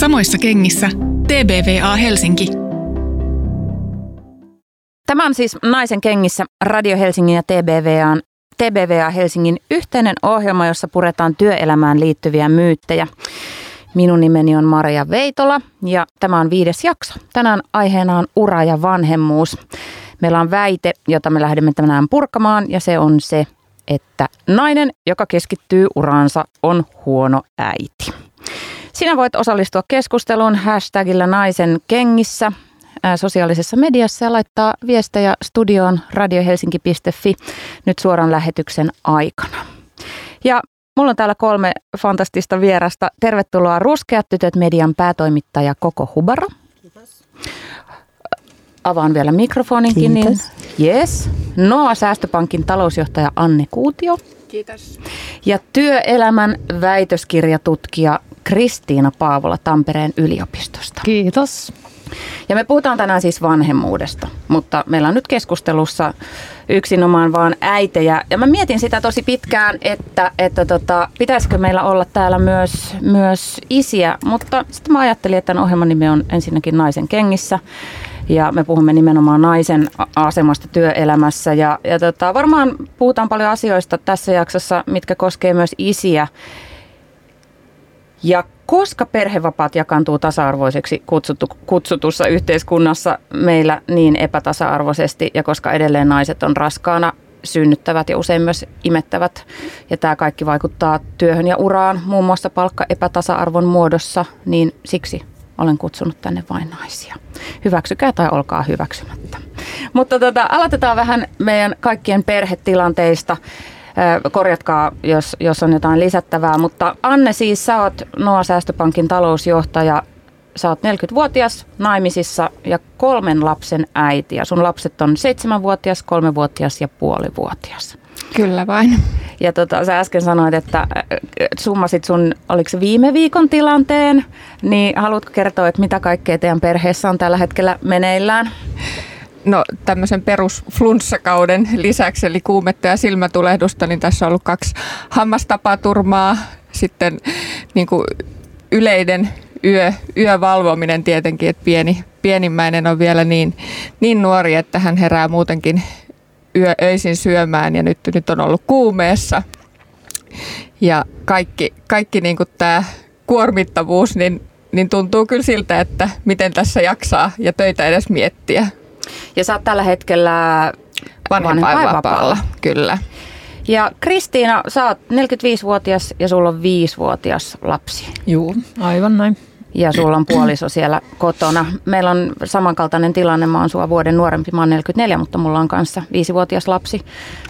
Samoissa kengissä TBVA Helsinki. Tämä on siis Naisen kengissä Radio Helsingin ja TBVAn, TBVA Helsingin yhteinen ohjelma, jossa puretaan työelämään liittyviä myyttejä. Minun nimeni on Maria Veitola ja tämä on viides jakso. Tänään aiheena on ura ja vanhemmuus. Meillä on väite, jota me lähdemme tänään purkamaan ja se on se, että nainen, joka keskittyy uraansa, on huono äiti. Sinä voit osallistua keskusteluun hashtagillä naisen kengissä sosiaalisessa mediassa ja laittaa viestejä studioon radiohelsinki.fi nyt suoran lähetyksen aikana. Ja mulla on täällä kolme fantastista vierasta. Tervetuloa Ruskeat tytöt median päätoimittaja Koko Hubara. Kiitos. Avaan vielä mikrofoninkin. Niin- Kiitos. Niin, yes. Noa Säästöpankin talousjohtaja Anne Kuutio. Kiitos. Ja työelämän väitöskirjatutkija Kristiina Paavola Tampereen yliopistosta. Kiitos. Ja me puhutaan tänään siis vanhemmuudesta, mutta meillä on nyt keskustelussa yksinomaan vaan äitejä. Ja mä mietin sitä tosi pitkään, että, että tota, pitäisikö meillä olla täällä myös, myös isiä, mutta sitten mä ajattelin, että tämän ohjelman nimi on ensinnäkin Naisen kengissä ja me puhumme nimenomaan naisen asemasta työelämässä. Ja, ja tota, varmaan puhutaan paljon asioista tässä jaksossa, mitkä koskee myös isiä. Ja koska perhevapaat jakantuu tasa-arvoiseksi kutsuttu, kutsutussa yhteiskunnassa meillä niin epätasa-arvoisesti ja koska edelleen naiset on raskaana, synnyttävät ja usein myös imettävät. Ja tämä kaikki vaikuttaa työhön ja uraan, muun muassa palkka epätasa-arvon muodossa, niin siksi olen kutsunut tänne vain naisia. Hyväksykää tai olkaa hyväksymättä. Mutta tota, aloitetaan vähän meidän kaikkien perhetilanteista. Korjatkaa, jos, jos on jotain lisättävää. Mutta Anne siis, sä oot Noa Säästöpankin talousjohtaja. Sä oot 40-vuotias, naimisissa ja kolmen lapsen äiti. Ja sun lapset on 7-vuotias, 3-vuotias ja puolivuotias. Kyllä vain. Ja tota, sä äsken sanoit, että summasit sun, oliko se viime viikon tilanteen, niin haluatko kertoa, että mitä kaikkea teidän perheessä on tällä hetkellä meneillään? No tämmöisen perusflunssakauden lisäksi, eli kuumetta ja silmätulehdusta, niin tässä on ollut kaksi hammastapaturmaa, sitten niin kuin yleiden yö, yövalvominen tietenkin, että pieni, pienimmäinen on vielä niin, niin nuori, että hän herää muutenkin yö, öisin syömään ja nyt, nyt on ollut kuumeessa. Ja kaikki, kaikki niin tämä kuormittavuus, niin, niin tuntuu kyllä siltä, että miten tässä jaksaa ja töitä edes miettiä. Ja sä oot tällä hetkellä vanhempainvapaalla. Kyllä. Ja Kristiina, sä oot 45-vuotias ja sulla on 5-vuotias lapsi. Joo, aivan näin ja sulla on puoliso siellä kotona. Meillä on samankaltainen tilanne, mä oon sua vuoden nuorempi, mä oon 44, mutta mulla on kanssa viisivuotias lapsi,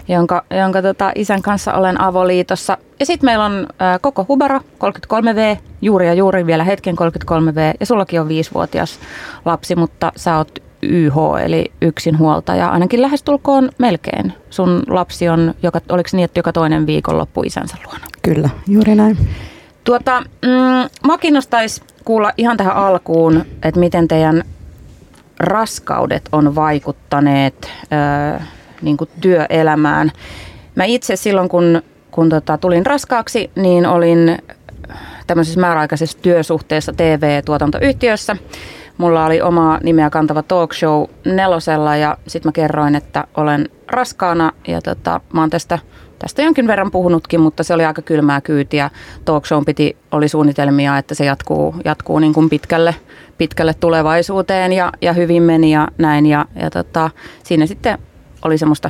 jonka, jonka tota, isän kanssa olen avoliitossa. Ja sitten meillä on ä, koko Hubara, 33V, juuri ja juuri vielä hetken 33V, ja sullakin on viisivuotias lapsi, mutta sä oot YH, eli yksinhuoltaja, ainakin lähestulkoon melkein. Sun lapsi on, joka, oliko niin, että joka toinen viikonloppu isänsä luona? Kyllä, juuri näin. Tuota, mm, mä kiinnostaisi kuulla ihan tähän alkuun, että miten teidän raskaudet on vaikuttaneet ö, niin kuin työelämään. Mä itse silloin, kun, kun tota, tulin raskaaksi, niin olin tämmöisessä määräaikaisessa työsuhteessa TV-tuotantoyhtiössä. Mulla oli oma nimeä kantava talk show nelosella ja sitten mä kerroin, että olen raskaana ja tota, mä oon tästä tästä jonkin verran puhunutkin, mutta se oli aika kylmää kyytiä. Talk show piti, oli suunnitelmia, että se jatkuu, jatkuu niin kuin pitkälle, pitkälle tulevaisuuteen ja, ja hyvin meni ja näin. Ja, ja tota, siinä sitten oli semmoista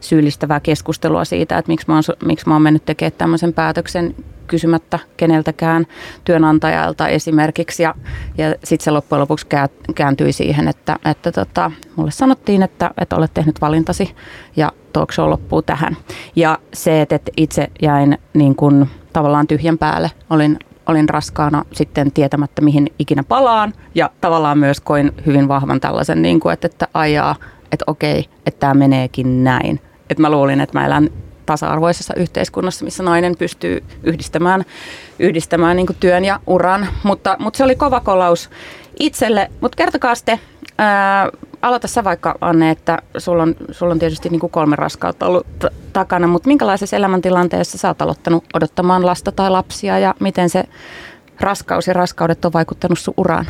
syyllistävää keskustelua siitä, että miksi mä oon, miksi mä oon mennyt tekemään tämmöisen päätöksen kysymättä keneltäkään työnantajalta esimerkiksi. Ja, ja sitten se loppujen lopuksi kääntyi siihen, että, että tota, mulle sanottiin, että, että olet tehnyt valintasi ja talk show loppuu tähän. Ja se, että itse jäin niin kuin, tavallaan tyhjän päälle, olin olin raskaana sitten tietämättä, mihin ikinä palaan. Ja tavallaan myös koin hyvin vahvan tällaisen, niin kuin, että, että ajaa, että okei, että tämä meneekin näin. Että mä luulin, että mä elän tasa-arvoisessa yhteiskunnassa, missä nainen pystyy yhdistämään, yhdistämään niin työn ja uran. Mutta, mutta se oli kova kolaus itselle. Mutta kertokaa sitten, ää, aloita sä vaikka Anne, että sulla on, sulla on tietysti niin kuin kolme raskautta ollut t- takana, mutta minkälaisessa elämäntilanteessa sä oot aloittanut odottamaan lasta tai lapsia ja miten se raskaus ja raskaudet on vaikuttanut sun uraan?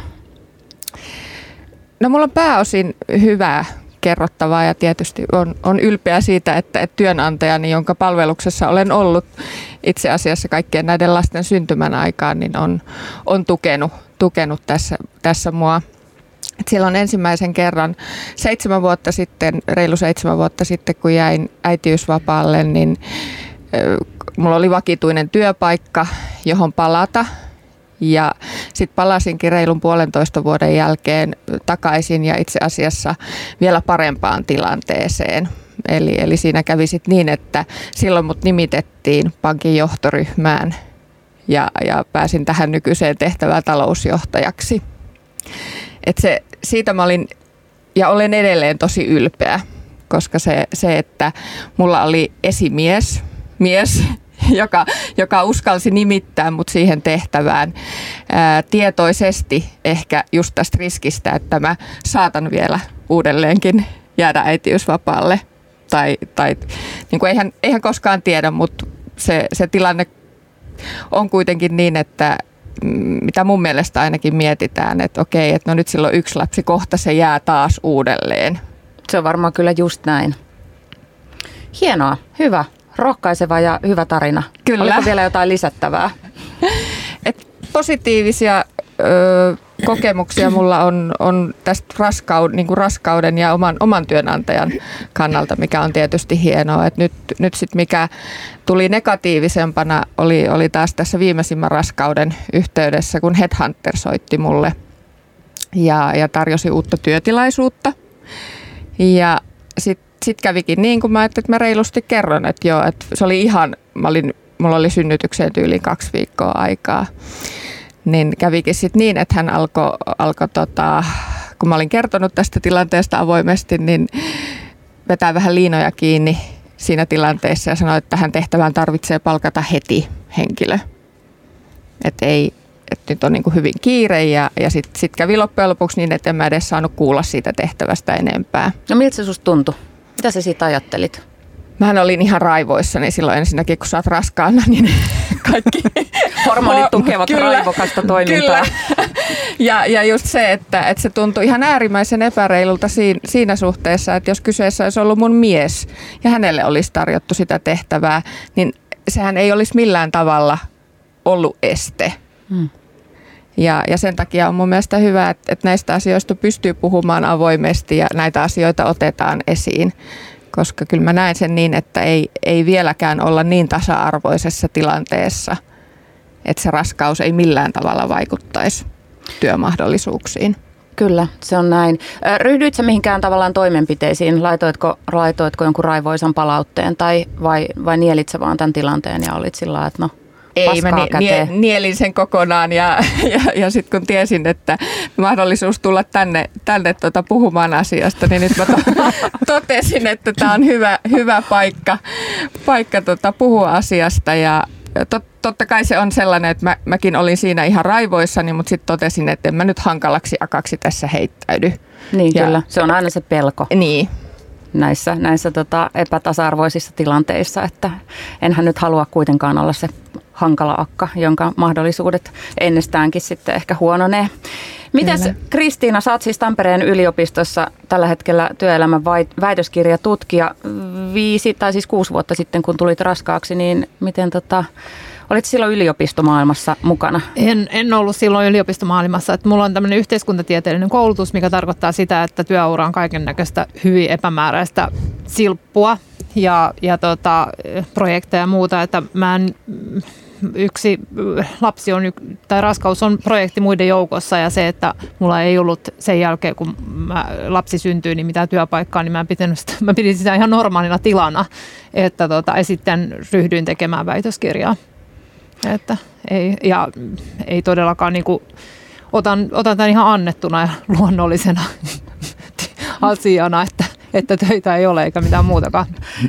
No mulla on pääosin hyvää kerrottavaa ja tietysti on, on ylpeä siitä, että, että työnantajani, jonka palveluksessa olen ollut itse asiassa kaikkien näiden lasten syntymän aikaan, niin on, on tukenut, tukenut tässä, tässä mua. Et silloin ensimmäisen kerran seitsemän vuotta sitten, reilu seitsemän vuotta sitten, kun jäin äitiysvapaalle, niin mulla oli vakituinen työpaikka, johon palata – ja sitten palasinkin reilun puolentoista vuoden jälkeen takaisin ja itse asiassa vielä parempaan tilanteeseen. Eli, eli siinä kävi sit niin, että silloin mut nimitettiin pankin johtoryhmään ja, ja pääsin tähän nykyiseen tehtävään talousjohtajaksi. Et se, siitä mä olin ja olen edelleen tosi ylpeä, koska se, se että mulla oli esimies, mies, joka, joka uskalsi nimittää mut siihen tehtävään ää, tietoisesti ehkä just tästä riskistä, että mä saatan vielä uudelleenkin jäädä äitiysvapaalle. Tai, tai niin kuin eihän, eihän koskaan tiedä, mutta se, se tilanne on kuitenkin niin, että mm, mitä mun mielestä ainakin mietitään, että okei, että no nyt silloin yksi lapsi, kohta se jää taas uudelleen. Se on varmaan kyllä just näin. Hienoa, hyvä rohkaiseva ja hyvä tarina. Kyllä. Oliko vielä jotain lisättävää? Et positiivisia ö, kokemuksia mulla on, on tästä raskauden, niin raskauden ja oman, oman työnantajan kannalta, mikä on tietysti hienoa. Et nyt nyt sit mikä tuli negatiivisempana oli, oli taas tässä viimeisimmän raskauden yhteydessä, kun Headhunter soitti mulle ja, ja tarjosi uutta työtilaisuutta. Ja sitten sitten kävikin niin, kuin mä että mä reilusti kerron, että joo, että se oli ihan, mä olin, mulla oli synnytykseen tyyliin kaksi viikkoa aikaa. Niin kävikin sitten niin, että hän alkoi, alko, tota, kun mä olin kertonut tästä tilanteesta avoimesti, niin vetää vähän liinoja kiinni siinä tilanteessa ja sanoi, että tähän tehtävään tarvitsee palkata heti henkilö. Että ei, että nyt on niin kuin hyvin kiire ja, ja sitten sit kävi loppujen lopuksi niin, että en mä edes saanut kuulla siitä tehtävästä enempää. No miltä se susta tuntui? Mitä sä siitä ajattelit? Mähän olin ihan raivoissani silloin ensinnäkin, kun sä oot raskaana, niin kaikki hormonit tukevat kyllä, raivokasta toimintaa. Kyllä. Ja, ja just se, että, että se tuntui ihan äärimmäisen epäreilulta siinä, siinä suhteessa, että jos kyseessä olisi ollut mun mies ja hänelle olisi tarjottu sitä tehtävää, niin sehän ei olisi millään tavalla ollut este. Hmm. Ja, ja sen takia on mun mielestä hyvä, että, että näistä asioista pystyy puhumaan avoimesti ja näitä asioita otetaan esiin. Koska kyllä mä näen sen niin, että ei, ei vieläkään olla niin tasa-arvoisessa tilanteessa, että se raskaus ei millään tavalla vaikuttaisi työmahdollisuuksiin. Kyllä, se on näin. Ryhdyitkö mihinkään tavallaan toimenpiteisiin? Laitoitko, laitoitko jonkun raivoisan palautteen tai vai, vai nielitsä vaan tämän tilanteen ja olit sillä että no ei, mä nie, nielin sen kokonaan ja, ja, ja sitten kun tiesin, että mahdollisuus tulla tänne, tänne tota puhumaan asiasta, niin nyt mä to, totesin, että tämä on hyvä, hyvä paikka, paikka tota puhua asiasta ja tot, totta kai se on sellainen, että mä, mäkin olin siinä ihan raivoissani, mutta sitten totesin, että en mä nyt hankalaksi akaksi tässä heittäydy. Niin ja, kyllä, se on aina se pelko. Niin, näissä, näissä tota epätasa-arvoisissa tilanteissa, että enhän nyt halua kuitenkaan olla se hankala akka, jonka mahdollisuudet ennestäänkin sitten ehkä huononee. Mites Kyllä. Kristiina, sä oot siis Tampereen yliopistossa tällä hetkellä työelämän väitöskirjatutkija viisi tai siis kuusi vuotta sitten, kun tulit raskaaksi, niin miten tota, Olit silloin yliopistomaailmassa mukana? En, en ollut silloin yliopistomaailmassa. Että mulla on tämmöinen yhteiskuntatieteellinen koulutus, mikä tarkoittaa sitä, että työura on kaiken näköistä hyvin epämääräistä silppua ja, ja tota, projekteja ja muuta. Että mä en, yksi lapsi on, tai raskaus on projekti muiden joukossa ja se, että mulla ei ollut sen jälkeen, kun mä, lapsi syntyy, niin mitään työpaikkaa, niin mä, pitänyt sitä, mä pidin sitä ihan normaalina tilana, että tota, sitten ryhdyin tekemään väitöskirjaa. Että ei, ja ei todellakaan niin kuin, otan, otan tämän ihan annettuna ja luonnollisena asiana, että että töitä ei ole eikä mitään muutakaan.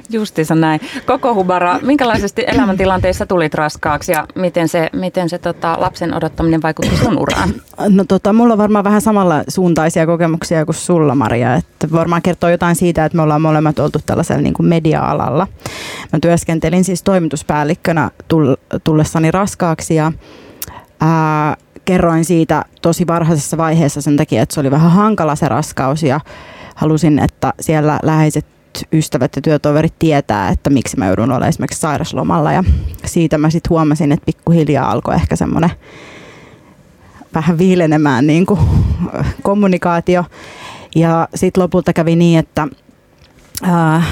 Justiinsa näin. Koko Hubara, minkälaisesti elämäntilanteissa tulit raskaaksi ja miten se, miten se tota, lapsen odottaminen vaikutti sun uraan? No tota, mulla on varmaan vähän samalla suuntaisia kokemuksia kuin sulla Maria. Että varmaan kertoo jotain siitä, että me ollaan molemmat oltu tällaisella niin kuin media-alalla. Mä työskentelin siis toimituspäällikkönä tullessani raskaaksi ja ää, kerroin siitä tosi varhaisessa vaiheessa sen takia, että se oli vähän hankala se raskaus ja halusin, että siellä läheiset ystävät ja työtoverit tietää, että miksi mä joudun olemaan esimerkiksi sairaslomalla ja siitä mä sitten huomasin, että pikkuhiljaa alkoi ehkä semmoinen vähän viilenemään niin kuin, kommunikaatio. Ja sitten lopulta kävi niin, että äh,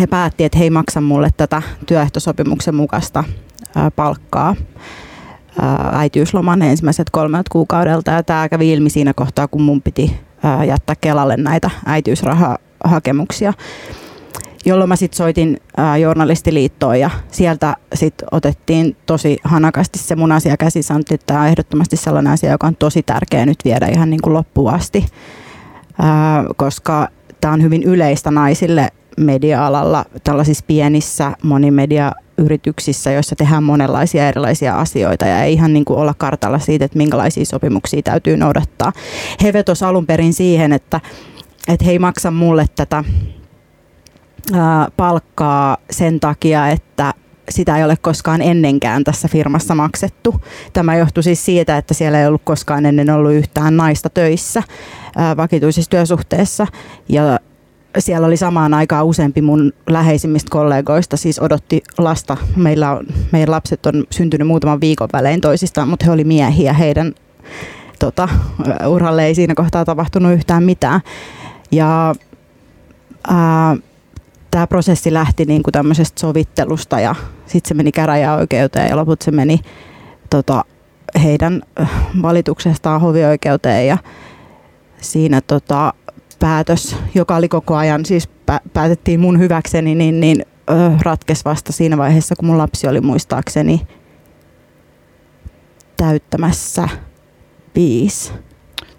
he päätti, että he ei maksa mulle tätä työehtosopimuksen mukaista äh, palkkaa äh, äitiysloman ensimmäiset kolmelta kuukaudelta. Ja tämä kävi ilmi siinä kohtaa, kun mun piti jättää Kelalle näitä äitiysrahahakemuksia jolloin mä sitten soitin ää, journalistiliittoon ja sieltä sitten otettiin tosi hanakasti se mun asia käsi. Sanottiin, että tämä on ehdottomasti sellainen asia, joka on tosi tärkeä nyt viedä ihan niin kuin loppuun asti, ää, koska tämä on hyvin yleistä naisille media-alalla, tällaisissa pienissä monimedia yrityksissä, joissa tehdään monenlaisia erilaisia asioita ja ei ihan niin kuin olla kartalla siitä, että minkälaisia sopimuksia täytyy noudattaa. He vetosivat alun perin siihen, että, että he ei maksa mulle tätä palkkaa sen takia, että sitä ei ole koskaan ennenkään tässä firmassa maksettu. Tämä johtui siis siitä, että siellä ei ollut koskaan ennen ollut yhtään naista töissä vakituisessa työsuhteessa. Ja siellä oli samaan aikaan useampi mun läheisimmistä kollegoista, siis odotti lasta. Meillä on, meidän lapset on syntynyt muutaman viikon välein toisistaan, mutta he oli miehiä. Heidän tota, uralle ei siinä kohtaa tapahtunut yhtään mitään. Ja tämä prosessi lähti niin kuin tämmöisestä sovittelusta ja sitten se meni käräjäoikeuteen ja loput se meni tota, heidän valituksestaan hovioikeuteen ja siinä tota, päätös, joka oli koko ajan, siis päätettiin mun hyväkseni, niin, niin ratkesi vasta siinä vaiheessa, kun mun lapsi oli muistaakseni täyttämässä viisi.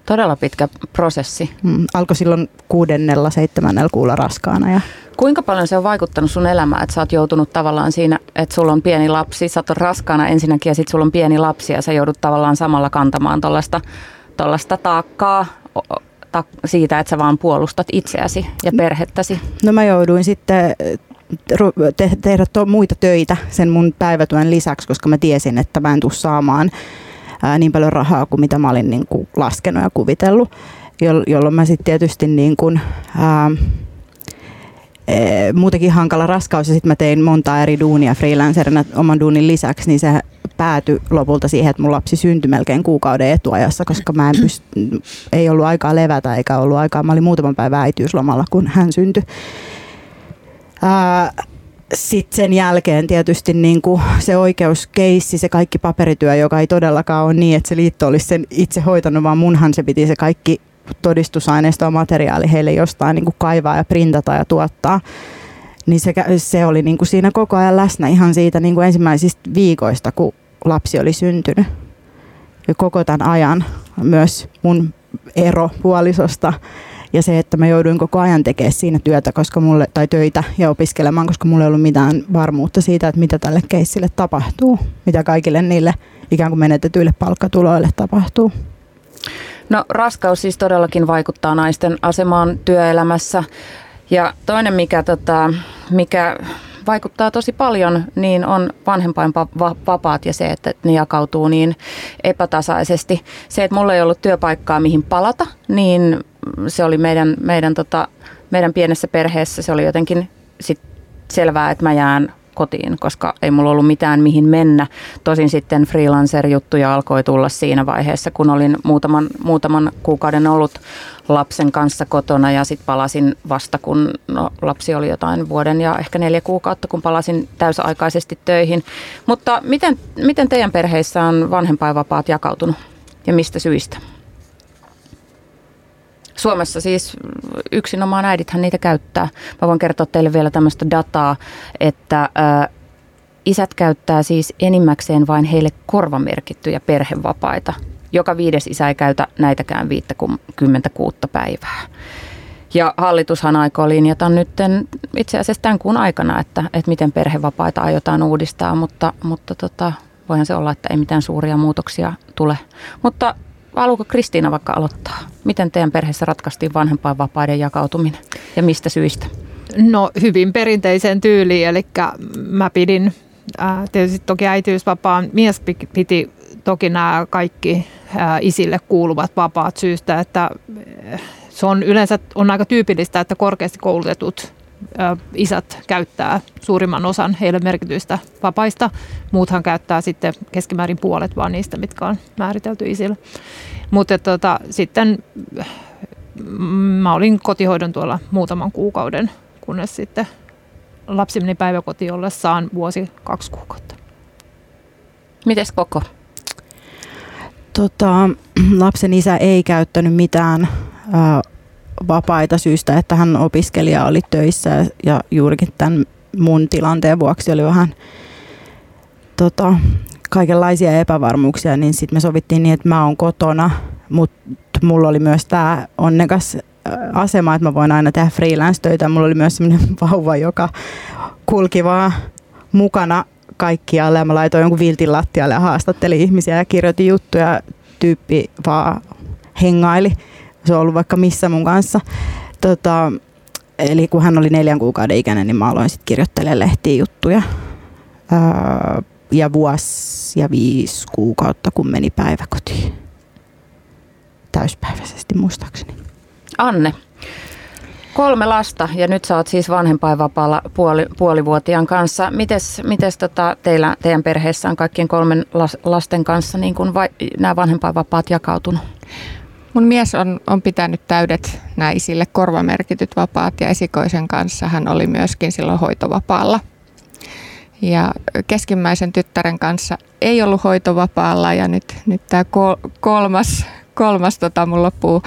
Todella pitkä prosessi. Mm, alkoi silloin kuudennella, seitsemännellä kuulla raskaana. Ja... Kuinka paljon se on vaikuttanut sun elämään, että sä oot joutunut tavallaan siinä, että sulla on pieni lapsi, sä oot raskaana ensinnäkin ja sitten sulla on pieni lapsi ja sä joudut tavallaan samalla kantamaan tuollaista taakkaa siitä, että sä vaan puolustat itseäsi ja perhettäsi? No mä jouduin sitten te- tehdä to- muita töitä sen mun päivätyön lisäksi, koska mä tiesin, että mä en tule saamaan ää, niin paljon rahaa kuin mitä mä olin niin kuin laskenut ja kuvitellut, jolloin mä sitten tietysti niin kuin, ää, muutenkin hankala raskaus ja sitten mä tein monta eri duunia freelancerina oman duunin lisäksi, niin se päätyi lopulta siihen, että mun lapsi syntyi melkein kuukauden etuajassa, koska mä en pyst- ei ollut aikaa levätä eikä ollut aikaa. Mä olin muutaman päivän äitiyslomalla, kun hän syntyi. Ää, sitten sen jälkeen tietysti niin kuin se oikeuskeissi, se kaikki paperityö, joka ei todellakaan ole niin, että se liitto olisi sen itse hoitanut, vaan munhan se piti se kaikki todistusaineisto ja materiaali heille jostain niin kuin kaivaa ja printata ja tuottaa. Niin se, se oli niin kuin siinä koko ajan läsnä ihan siitä niin kuin ensimmäisistä viikoista, kun lapsi oli syntynyt. Ja koko tämän ajan myös mun ero puolisosta ja se, että mä jouduin koko ajan tekemään siinä työtä koska mulle, tai töitä ja opiskelemaan, koska mulla ei ollut mitään varmuutta siitä, että mitä tälle keissille tapahtuu, mitä kaikille niille ikään kuin menetetyille palkkatuloille tapahtuu. No raskaus siis todellakin vaikuttaa naisten asemaan työelämässä. Ja toinen, mikä, tota, mikä vaikuttaa tosi paljon, niin on vanhempainvapaat ja se, että ne jakautuu niin epätasaisesti. Se, että mulla ei ollut työpaikkaa, mihin palata, niin se oli meidän, meidän, tota, meidän pienessä perheessä, se oli jotenkin sit selvää, että mä jään kotiin, koska ei mulla ollut mitään mihin mennä. Tosin sitten freelancer-juttuja alkoi tulla siinä vaiheessa, kun olin muutaman, muutaman kuukauden ollut lapsen kanssa kotona ja sitten palasin vasta, kun no, lapsi oli jotain vuoden ja ehkä neljä kuukautta, kun palasin täysaikaisesti töihin. Mutta miten, miten teidän perheissä on vanhempainvapaat jakautunut ja mistä syistä? Suomessa siis yksinomaan äidithän niitä käyttää. Mä voin kertoa teille vielä tämmöistä dataa, että ä, isät käyttää siis enimmäkseen vain heille korvamerkittyjä perhevapaita. Joka viides isä ei käytä näitäkään 56 päivää. Ja hallitushan aikoo linjata nyt itse asiassa tämän kuun aikana, että, että miten perhevapaita aiotaan uudistaa, mutta, mutta tota, voihan se olla, että ei mitään suuria muutoksia tule. Mutta haluuko Kristiina vaikka aloittaa? Miten teidän perheessä ratkaistiin vanhempainvapaiden jakautuminen ja mistä syistä? No hyvin perinteiseen tyyliin, eli mä pidin ää, tietysti toki äitiysvapaan, mies piti toki nämä kaikki isille kuuluvat vapaat syystä, että se on yleensä on aika tyypillistä, että korkeasti koulutetut isät käyttää suurimman osan heille merkityistä vapaista. Muuthan käyttää sitten keskimäärin puolet vaan niistä, mitkä on määritelty isille. Mutta tota, sitten mm, mä olin kotihoidon tuolla muutaman kuukauden, kunnes sitten lapsi meni päiväkotiin ollessaan vuosi kaksi kuukautta. Mites koko? Tota, lapsen isä ei käyttänyt mitään vapaita syystä, että hän opiskelija oli töissä ja juurikin tämän mun tilanteen vuoksi oli vähän tota, kaikenlaisia epävarmuuksia, niin sitten me sovittiin niin, että mä oon kotona, mutta mulla oli myös tämä onnekas asema, että mä voin aina tehdä freelance-töitä. Mulla oli myös semmoinen vauva, joka kulki vaan mukana kaikkialle ja mä laitoin jonkun viltin lattialle ja haastattelin ihmisiä ja kirjoitin juttuja. Tyyppi vaan hengaili se on ollut vaikka missä mun kanssa. Tota, eli kun hän oli neljän kuukauden ikäinen, niin mä aloin sitten kirjoittelemaan lehtiä juttuja. Öö, ja vuosi ja viisi kuukautta, kun meni päiväkotiin. Täyspäiväisesti muistaakseni. Anne, kolme lasta ja nyt sä oot siis vanhempainvapaalla puoli, puolivuotiaan kanssa. Mites, mites tota teillä, teidän perheessä on kaikkien kolmen lasten kanssa niin kun vai, nämä vanhempainvapaat jakautunut? Mun mies on, on pitänyt täydet näisille korvamerkityt vapaat ja esikoisen kanssa hän oli myöskin silloin hoitovapaalla. Ja keskimmäisen tyttären kanssa ei ollut hoitovapaalla ja nyt, nyt tämä kolmas, kolmas tota, mun loppuu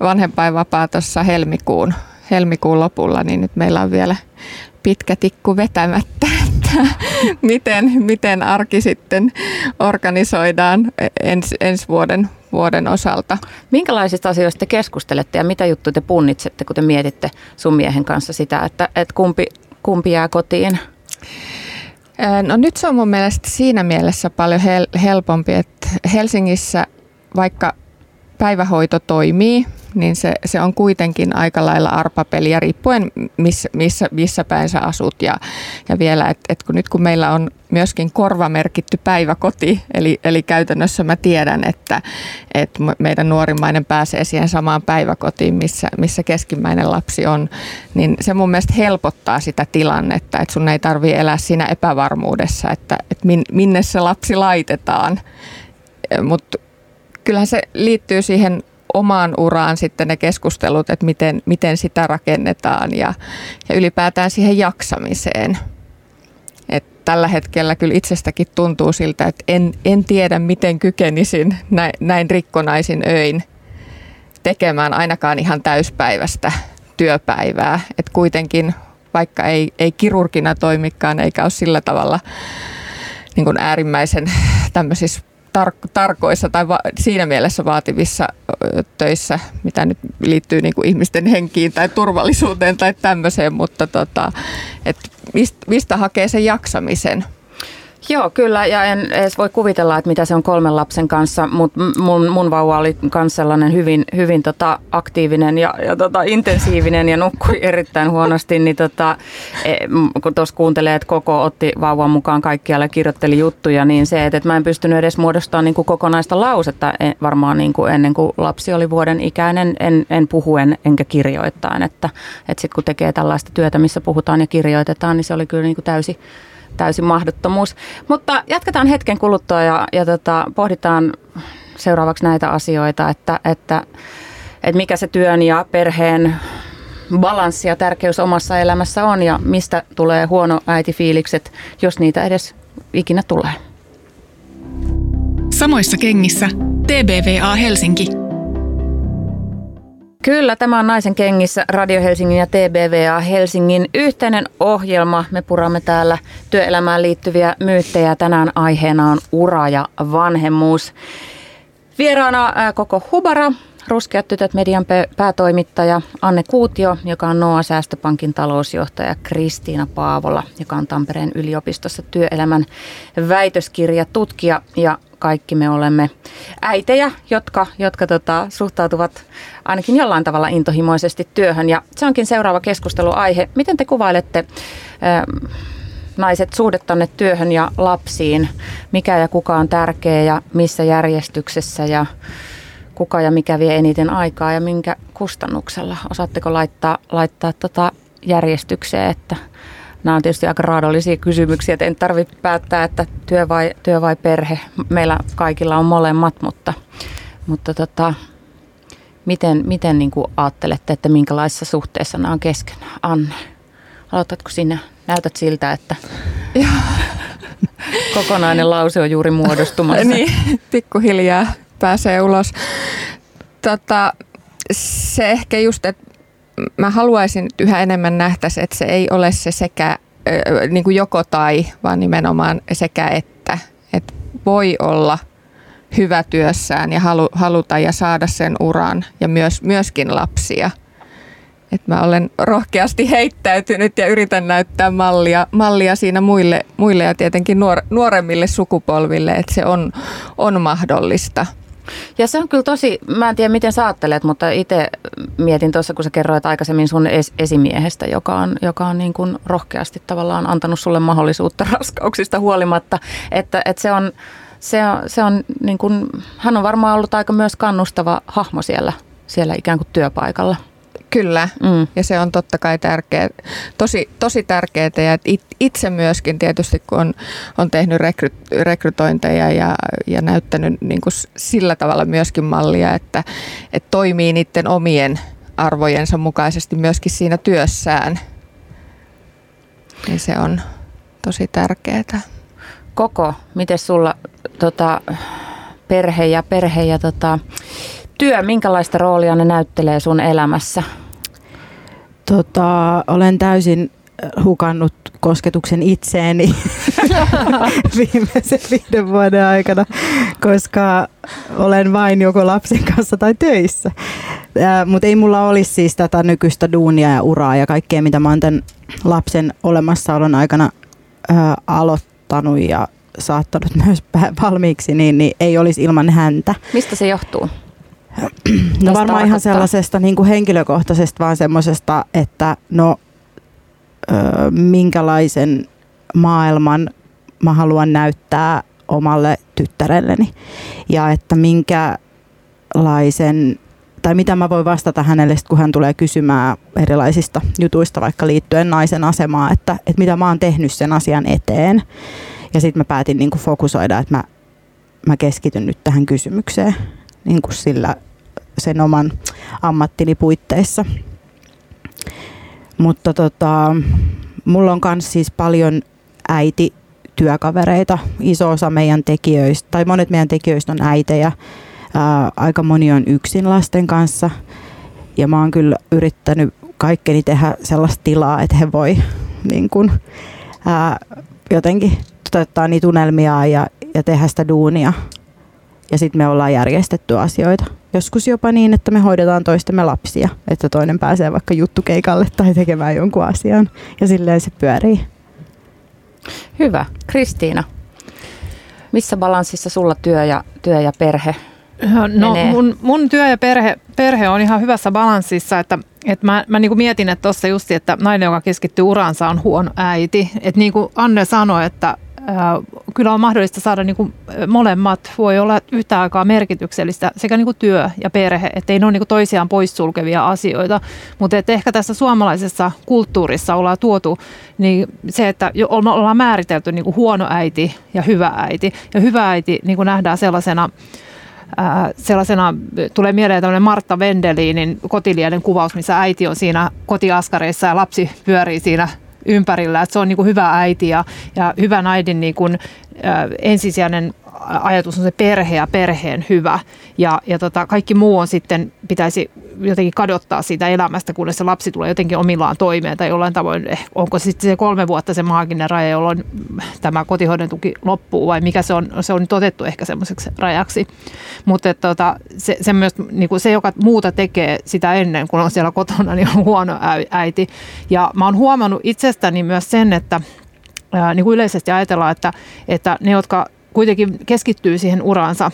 vanhempainvapaa tuossa helmikuun, helmikuun lopulla, niin nyt meillä on vielä pitkä tikku vetämättä, että miten, miten arki sitten organisoidaan ens, ensi vuoden vuoden osalta. Minkälaisista asioista te keskustelette ja mitä juttuja te punnitsette, kun te mietitte sun miehen kanssa sitä, että, että kumpi, kumpi jää kotiin? No nyt se on mun mielestä siinä mielessä paljon hel- helpompi, että Helsingissä vaikka päivähoito toimii, niin se, se on kuitenkin aika lailla arpapeliä riippuen missä, missä, missä päin sä asut. Ja, ja vielä, että et kun nyt kun meillä on myöskin korvamerkitty päiväkoti, eli, eli käytännössä mä tiedän, että, että meidän nuorimmainen pääsee siihen samaan päiväkotiin, missä, missä keskimmäinen lapsi on, niin se mun mielestä helpottaa sitä tilannetta, että sun ei tarvi elää siinä epävarmuudessa, että, että minne se lapsi laitetaan. Mutta kyllähän se liittyy siihen omaan uraan sitten ne keskustelut, että miten, miten sitä rakennetaan ja, ja ylipäätään siihen jaksamiseen. Et tällä hetkellä kyllä itsestäkin tuntuu siltä, että en, en tiedä miten kykenisin näin, näin rikkonaisin öin tekemään ainakaan ihan täyspäivästä työpäivää. Et kuitenkin vaikka ei, ei kirurgina toimikaan eikä ole sillä tavalla niin kuin äärimmäisen tämmöisissä tar- tarkoissa tai va- siinä mielessä vaativissa töissä, mitä nyt liittyy niin kuin ihmisten henkiin tai turvallisuuteen tai tämmöiseen, mutta tota, et mistä, mistä hakee sen jaksamisen? Joo, kyllä, ja en edes voi kuvitella, että mitä se on kolmen lapsen kanssa, mutta mun, mun vauva oli myös sellainen hyvin, hyvin tota aktiivinen ja, ja tota intensiivinen ja nukkui erittäin huonosti, niin tota, e, kun tuossa kuuntelee, että koko otti vauvan mukaan kaikkialle kirjoitteli juttuja, niin se, että, että mä en pystynyt edes muodostamaan niin kuin kokonaista lausetta varmaan niin kuin ennen kuin lapsi oli vuoden ikäinen, en, en puhuen enkä kirjoittain, että, että sitten kun tekee tällaista työtä, missä puhutaan ja kirjoitetaan, niin se oli kyllä niin kuin täysin täysin mahdottomuus. Mutta jatketaan hetken kuluttua ja, ja tota, pohditaan seuraavaksi näitä asioita, että, että, että mikä se työn ja perheen balanssi ja tärkeys omassa elämässä on ja mistä tulee huono äitifiilikset, jos niitä edes ikinä tulee. Samoissa kengissä TBVA Helsinki Kyllä, tämä on Naisen kengissä Radio Helsingin ja TBVA Helsingin yhteinen ohjelma. Me puramme täällä työelämään liittyviä myyttejä. Tänään aiheena on ura ja vanhemmuus. Vieraana koko Hubara, Ruskeat tytöt median päätoimittaja Anne Kuutio, joka on Noa Säästöpankin talousjohtaja Kristiina Paavola, joka on Tampereen yliopistossa työelämän väitöskirjatutkija ja kaikki me olemme äitejä, jotka, jotka tota, suhtautuvat ainakin jollain tavalla intohimoisesti työhön. Ja se onkin seuraava keskusteluaihe. Miten te kuvailette ähm, naiset suhdettanne työhön ja lapsiin? Mikä ja kuka on tärkeä ja missä järjestyksessä ja kuka ja mikä vie eniten aikaa ja minkä kustannuksella? Osaatteko laittaa, laittaa tota järjestykseen, että nämä on tietysti aika raadollisia kysymyksiä, että en tarvitse päättää, että työ vai, työ vai perhe. Meillä kaikilla on molemmat, mutta, mutta tota, miten, miten niin kuin ajattelette, että minkälaisessa suhteessa nämä on keskenään? Anne, aloitatko sinä? Näytät siltä, että kokonainen lause on juuri muodostumassa. niin, pikkuhiljaa pääsee ulos. Tota, se ehkä just, että mä haluaisin, yhä enemmän nähtäisi, että se ei ole se sekä niin kuin joko tai, vaan nimenomaan sekä että. Että voi olla hyvä työssään ja halu, haluta ja saada sen uran ja myös, myöskin lapsia. Et mä olen rohkeasti heittäytynyt ja yritän näyttää mallia, mallia siinä muille, muille ja tietenkin nuor, nuoremmille sukupolville, että se on, on mahdollista – ja se on kyllä tosi, mä en tiedä miten sä ajattelet, mutta itse mietin tuossa, kun sä kerroit aikaisemmin sun es- esimiehestä, joka on, joka on niin kuin rohkeasti tavallaan antanut sulle mahdollisuutta raskauksista huolimatta, että, että se on, se on, se on niin kuin, hän on varmaan ollut aika myös kannustava hahmo siellä, siellä ikään kuin työpaikalla. Kyllä, mm. ja se on totta kai tärkeä, tosi, tosi tärkeää ja itse myöskin tietysti kun on, on tehnyt rekry, rekrytointeja ja, ja näyttänyt niin kuin sillä tavalla myöskin mallia, että, että toimii niiden omien arvojensa mukaisesti myöskin siinä työssään, niin se on tosi tärkeää. Koko, miten sulla tota, perhe ja perhe ja tota, työ, minkälaista roolia ne näyttelee sun elämässä? Tota, olen täysin äh, hukannut kosketuksen itseeni viimeisen viiden vuoden aikana, koska olen vain joko lapsen kanssa tai töissä. Äh, Mutta ei mulla olisi siis tätä nykyistä duunia ja uraa ja kaikkea, mitä mä oon tämän lapsen olemassaolon aikana ää, äh, aloittanut ja saattanut myös valmiiksi, niin, niin ei olisi ilman häntä. Mistä se johtuu? No varmaan ihan sellaisesta niin kuin henkilökohtaisesta, vaan semmoisesta, että no ö, minkälaisen maailman mä haluan näyttää omalle tyttärelleni. Ja että minkälaisen, tai mitä mä voin vastata hänelle, kun hän tulee kysymään erilaisista jutuista, vaikka liittyen naisen asemaa, että, että mitä mä oon tehnyt sen asian eteen. Ja sitten mä päätin niin kuin fokusoida, että mä, mä keskityn nyt tähän kysymykseen niin kuin sillä sen oman ammattini puitteissa. Mutta tota, mulla on myös siis paljon äiti työkavereita. Iso osa meidän tekijöistä, tai monet meidän tekijöistä on äitejä. Ää, aika moni on yksin lasten kanssa. Ja mä oon kyllä yrittänyt kaikkeni tehdä sellaista tilaa, että he voi niin kun, ää, jotenkin toteuttaa niitä unelmia ja, ja tehdä sitä duunia ja sitten me ollaan järjestetty asioita. Joskus jopa niin, että me hoidetaan toistemme lapsia, että toinen pääsee vaikka juttukeikalle tai tekemään jonkun asian ja silleen se pyörii. Hyvä. Kristiina, missä balanssissa sulla työ ja, työ ja perhe No mun, mun työ ja perhe, perhe on ihan hyvässä balanssissa, että, että mä, mä niin kuin mietin, että tuossa just, että nainen, joka keskittyy uransa, on huono äiti. Että niin kuin Anne sanoi, että kyllä on mahdollista saada niin kuin molemmat, voi olla yhtä aikaa merkityksellistä sekä niin kuin työ ja perhe, ettei ne ole niin kuin toisiaan poissulkevia asioita, mutta ehkä tässä suomalaisessa kulttuurissa ollaan tuotu niin se, että ollaan määritelty niin kuin huono äiti ja hyvä äiti, ja hyvä äiti niin kuin nähdään sellaisena, sellaisena, tulee mieleen tämmöinen Martta Vendelinin kotilieden kuvaus, missä äiti on siinä kotiaskareissa ja lapsi pyörii siinä ympärillä, että se on niin kuin hyvä äiti ja, ja hyvän äidin niin kuin, ensisijainen ajatus on se perhe ja perheen hyvä. Ja, ja tota, kaikki muu on sitten, pitäisi jotenkin kadottaa siitä elämästä, kunnes se lapsi tulee jotenkin omillaan toimeen tai jollain tavoin, eh, onko sitten se kolme vuotta se maaginen raja, jolloin tämä kotihoidon tuki loppuu vai mikä se on, se on nyt otettu ehkä semmoiseksi rajaksi. Mutta tota, se, se, myös, niin kuin se, joka muuta tekee sitä ennen, kun on siellä kotona, niin on huono äiti. Ja mä oon huomannut itsestäni myös sen, että ää, niin kuin yleisesti ajatellaan, että, että ne, jotka kuitenkin keskittyy siihen uraansa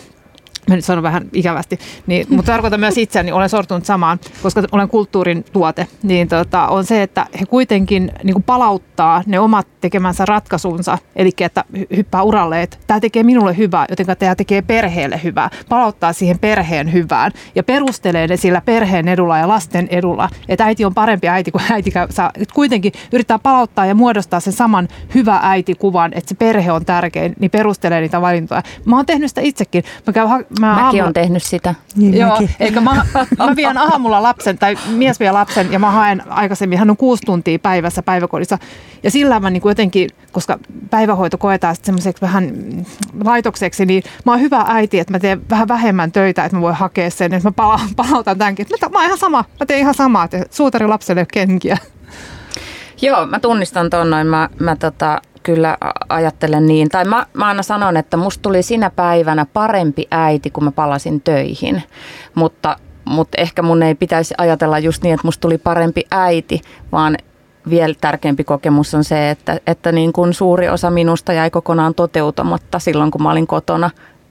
mä nyt sanon vähän ikävästi, niin, mutta tarkoitan myös itseäni, olen sortunut samaan, koska olen kulttuurin tuote, niin tota, on se, että he kuitenkin niin kuin palauttaa ne omat tekemänsä ratkaisunsa, eli että hyppää uralle, että tämä tekee minulle hyvää, joten tämä tekee perheelle hyvää, palauttaa siihen perheen hyvään ja perustelee ne sillä perheen edulla ja lasten edulla, että äiti on parempi äiti kuin äiti saa, että kuitenkin yrittää palauttaa ja muodostaa sen saman hyvä äiti-kuvan, että se perhe on tärkein, niin perustelee niitä valintoja. Mä oon tehnyt sitä itsekin. Mä käyn Mä Mäkin aamulla... on tehnyt sitä. Niin Joo, eikä mä, mä vien aamulla lapsen, tai mies vie lapsen, ja mä haen aikaisemmin, hän on kuusi tuntia päivässä päiväkodissa. Ja sillä mä niin kuin jotenkin, koska päivähoito koetaan semmoiseksi vähän laitokseksi, niin mä oon hyvä äiti, että mä teen vähän vähemmän töitä, että mä voin hakea sen, että mä palautan tämänkin. Että mä oon ihan sama, mä teen ihan samaa, että suutari lapselle kenkiä. Joo, mä tunnistan tuon noin. Mä, mä tota, kyllä ajattelen niin. Tai mä, mä aina sanon, että musta tuli sinä päivänä parempi äiti, kun mä palasin töihin. Mutta, mutta ehkä mun ei pitäisi ajatella just niin, että musta tuli parempi äiti, vaan vielä tärkeämpi kokemus on se, että, että niin kuin suuri osa minusta jäi kokonaan toteutumatta silloin, kun mä olin kotona,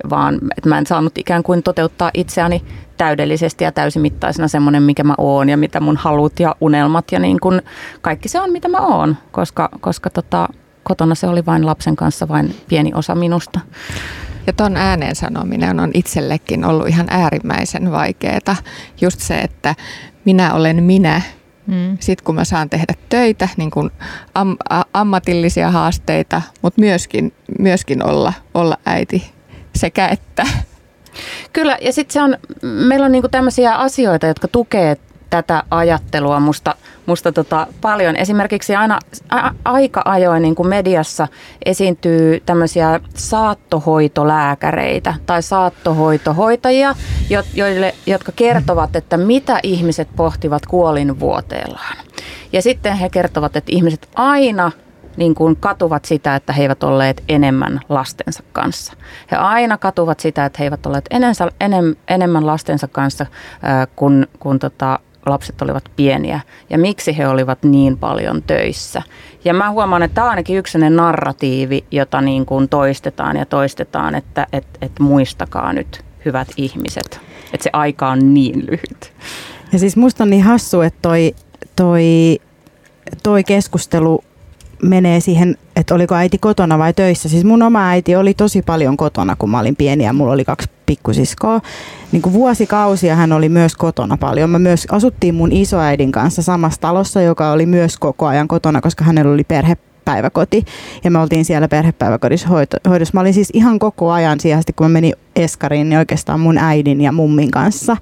vaan että mä en saanut ikään kuin toteuttaa itseäni täydellisesti ja täysimittaisena semmoinen, mikä mä oon ja mitä mun halut ja unelmat ja niin kuin kaikki se on, mitä mä oon, koska, koska tota, kotona se oli vain lapsen kanssa vain pieni osa minusta. Ja ton ääneen sanominen on itsellekin ollut ihan äärimmäisen vaikeaa. Just se, että minä olen minä. Mm. Sitten kun mä saan tehdä töitä, niin kun am, a, ammatillisia haasteita, mutta myöskin, myöskin olla, olla äiti sekä että. Kyllä, ja sitten se on, meillä on niinku tämmöisiä asioita, jotka tukee tätä ajattelua musta, musta tota paljon. Esimerkiksi aina a, aika ajoin niin kuin mediassa esiintyy tämmöisiä saattohoitolääkäreitä tai saattohoitohoitajia, joille, jotka kertovat, että mitä ihmiset pohtivat kuolinvuoteellaan. Ja sitten he kertovat, että ihmiset aina niin kuin katuvat sitä, että he eivät olleet enemmän lastensa kanssa. He aina katuvat sitä, että he eivät olleet enemmän lastensa kanssa, kun, kun tota, lapset olivat pieniä ja miksi he olivat niin paljon töissä. Ja mä huomaan, että tämä on ainakin yksi narratiivi, jota niin kuin toistetaan ja toistetaan, että et, et muistakaa nyt hyvät ihmiset, että se aika on niin lyhyt. Ja siis musta on niin hassu, että toi, toi, toi keskustelu menee siihen, että oliko äiti kotona vai töissä. Siis mun oma äiti oli tosi paljon kotona, kun mä olin pieni ja mulla oli kaksi pikkusiskoa. Niin kuin vuosikausia hän oli myös kotona paljon. Mä myös asuttiin mun isoäidin kanssa samassa talossa, joka oli myös koko ajan kotona, koska hänellä oli perhepäiväkoti. Ja me oltiin siellä perhepäiväkodissa hoidossa. Mä olin siis ihan koko ajan siihen kun mä menin Eskariin, niin oikeastaan mun äidin ja mummin kanssa.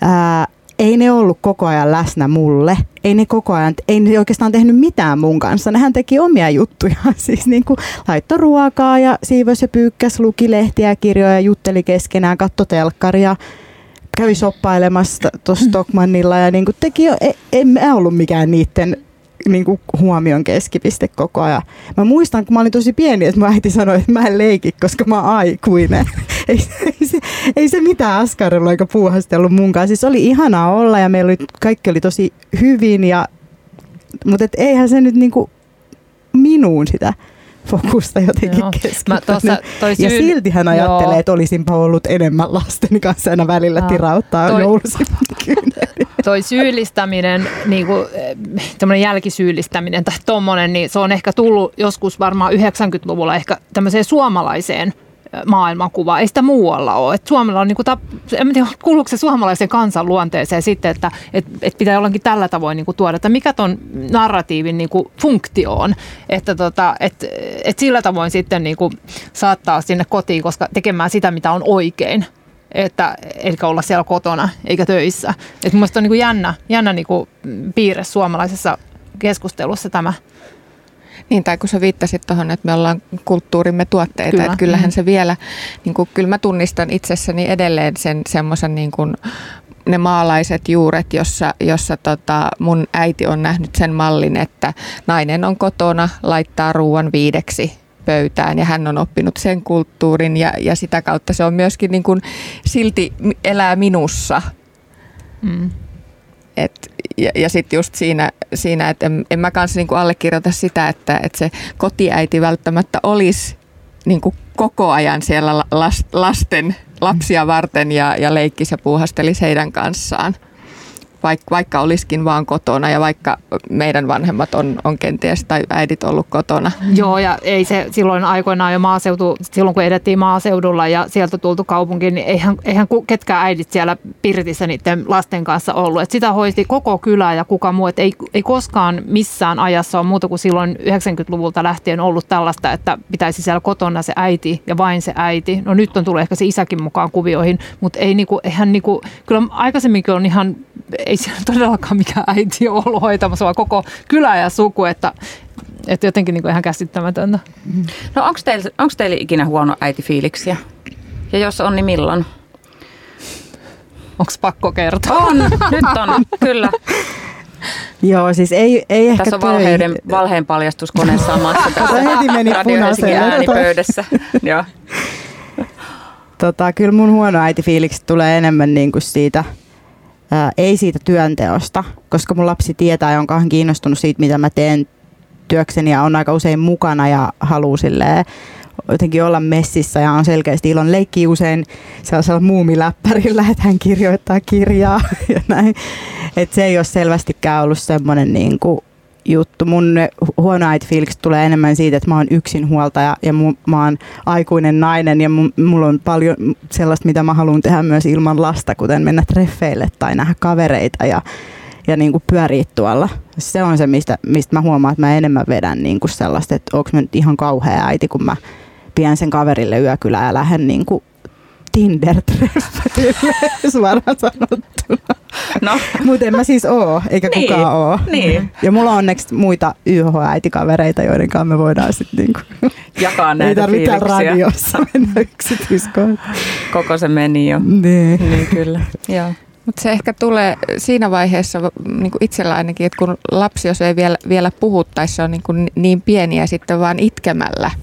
Ää, ei ne ollut koko ajan läsnä mulle. Ei ne koko ajan, ei ne oikeastaan tehnyt mitään mun kanssa. Nehän teki omia juttuja. Siis niin kuin laittoi ruokaa ja siivos ja pyykkäs, luki lehtiä, kirjoja, jutteli keskenään, katto telkkaria kävi soppailemassa tuossa Stockmannilla ja niin kuin teki jo, ei, ei me ollut mikään niiden niin kuin huomion keskipiste koko ajan. Mä muistan, kun mä olin tosi pieni, että mä äiti sanoi, että mä en leiki, koska mä oon aikuinen. ei, ei, se, ei se mitään askarrellut eikä puuhastellut munkaan. Siis oli ihanaa olla ja meillä oli, kaikki oli tosi hyvin, ja, mutta et eihän se nyt niin kuin minuun sitä fokusta jotenkin keskittänyt. Ja silti hän ajattelee, Joo. että olisinpa ollut enemmän lasten kanssa aina välillä tirauttaa toi, Toi syyllistäminen, niin kuin, jälkisyyllistäminen tai tommonen, niin se on ehkä tullut joskus varmaan 90-luvulla ehkä tämmöiseen suomalaiseen maailmankuva. Ei sitä muualla ole. Et Suomella on, niin kuin, en tiedä, kuuluuko se suomalaisen kansan luonteeseen sitten, että et, et pitää jollakin tällä tavoin niin kuin, tuoda, että mikä ton narratiivin niin kuin, funktio on. Että tota, et, et sillä tavoin sitten niin kuin, saattaa sinne kotiin, koska tekemään sitä, mitä on oikein että eikä olla siellä kotona eikä töissä. Et mun on niin kuin jännä, jännä niin kuin piirre suomalaisessa keskustelussa tämä. Niin, tai kun sä viittasit tuohon, että me ollaan kulttuurimme tuotteita, Kyllä. että kyllähän mm. se vielä, niin kuin, kyllä mä tunnistan itsessäni edelleen sen semmoisen niin kuin, ne maalaiset juuret, jossa, jossa tota mun äiti on nähnyt sen mallin, että nainen on kotona, laittaa ruoan viideksi pöytään ja hän on oppinut sen kulttuurin ja, ja sitä kautta se on myöskin niin kuin silti elää minussa. Mm. Et, ja ja sitten just siinä, siinä että en, en mä kanssa niinku allekirjoita sitä, että, että se kotiäiti välttämättä olisi niinku koko ajan siellä lasten lapsia varten ja, ja leikkisi ja puuhastelisi heidän kanssaan vaikka, olisikin vaan kotona ja vaikka meidän vanhemmat on, on kenties tai äidit ollut kotona. Joo, ja ei se silloin aikoinaan jo maaseutu, silloin kun edettiin maaseudulla ja sieltä tultu kaupunkiin, niin eihän, eihän ketkään äidit siellä pirtissä niiden lasten kanssa ollut. Et sitä hoiti koko kylä ja kuka muu. Et ei, ei koskaan missään ajassa ole muuta kuin silloin 90-luvulta lähtien ollut tällaista, että pitäisi siellä kotona se äiti ja vain se äiti. No nyt on tullut ehkä se isäkin mukaan kuvioihin, mutta ei niinku, eihän niinku, kyllä aikaisemminkin on ihan ei siellä todellakaan mikään äiti ole ollut hoitamassa, vaan koko kylä ja suku, että, että jotenkin niin kuin ihan käsittämätöntä. No onko teillä, onko teillä ikinä huono äitifiiliksiä? Ja jos on, niin milloin? Onko pakko kertoa? On, nyt on, kyllä. Joo, siis ei, ei ehkä Tässä on valheiden, valheen paljastuskone samassa. Tässä heti meni punaiselle. äänipöydässä. Joo. Tota, kyllä mun huono äitifiiliksi tulee enemmän niin kuin siitä – ää, ei siitä työnteosta, koska mun lapsi tietää ja on kiinnostunut siitä, mitä mä teen työkseni ja on aika usein mukana ja haluaa silleen, jotenkin olla messissä ja on selkeästi ilon leikki usein sellaisella muumiläppärillä, että hän kirjoittaa kirjaa ja näin. Et se ei ole selvästikään ollut semmoinen niin kuin juttu. Mun huono äitifiiliksi tulee enemmän siitä, että mä oon yksinhuoltaja ja mu, mä oon aikuinen nainen ja mu, mulla on paljon sellaista, mitä mä haluan tehdä myös ilman lasta, kuten mennä treffeille tai nähdä kavereita ja, ja niin kuin pyöriä tuolla. Se on se, mistä, mistä mä huomaan, että mä enemmän vedän niin kuin sellaista, että onko mä nyt ihan kauhea äiti, kun mä pidän sen kaverille yökylään ja lähden niin kuin Tinder-treffeille suoraan sanottuna. No. Mutta en mä siis oo, eikä niin. kukaan oo. Niin. Ja mulla on onneksi muita YH-äitikavereita, joiden kanssa me voidaan sitten niinku... Jakaa näitä Ei tarvitse radiossa mennä yksityiskohtaan. Koko se meni jo. Niin. Niin kyllä, joo. Mutta se ehkä tulee siinä vaiheessa niin kuin itsellä ainakin, että kun lapsi, jos ei vielä, vielä puhu tai se on niin, kuin niin pieni ja sitten vaan itkemällä –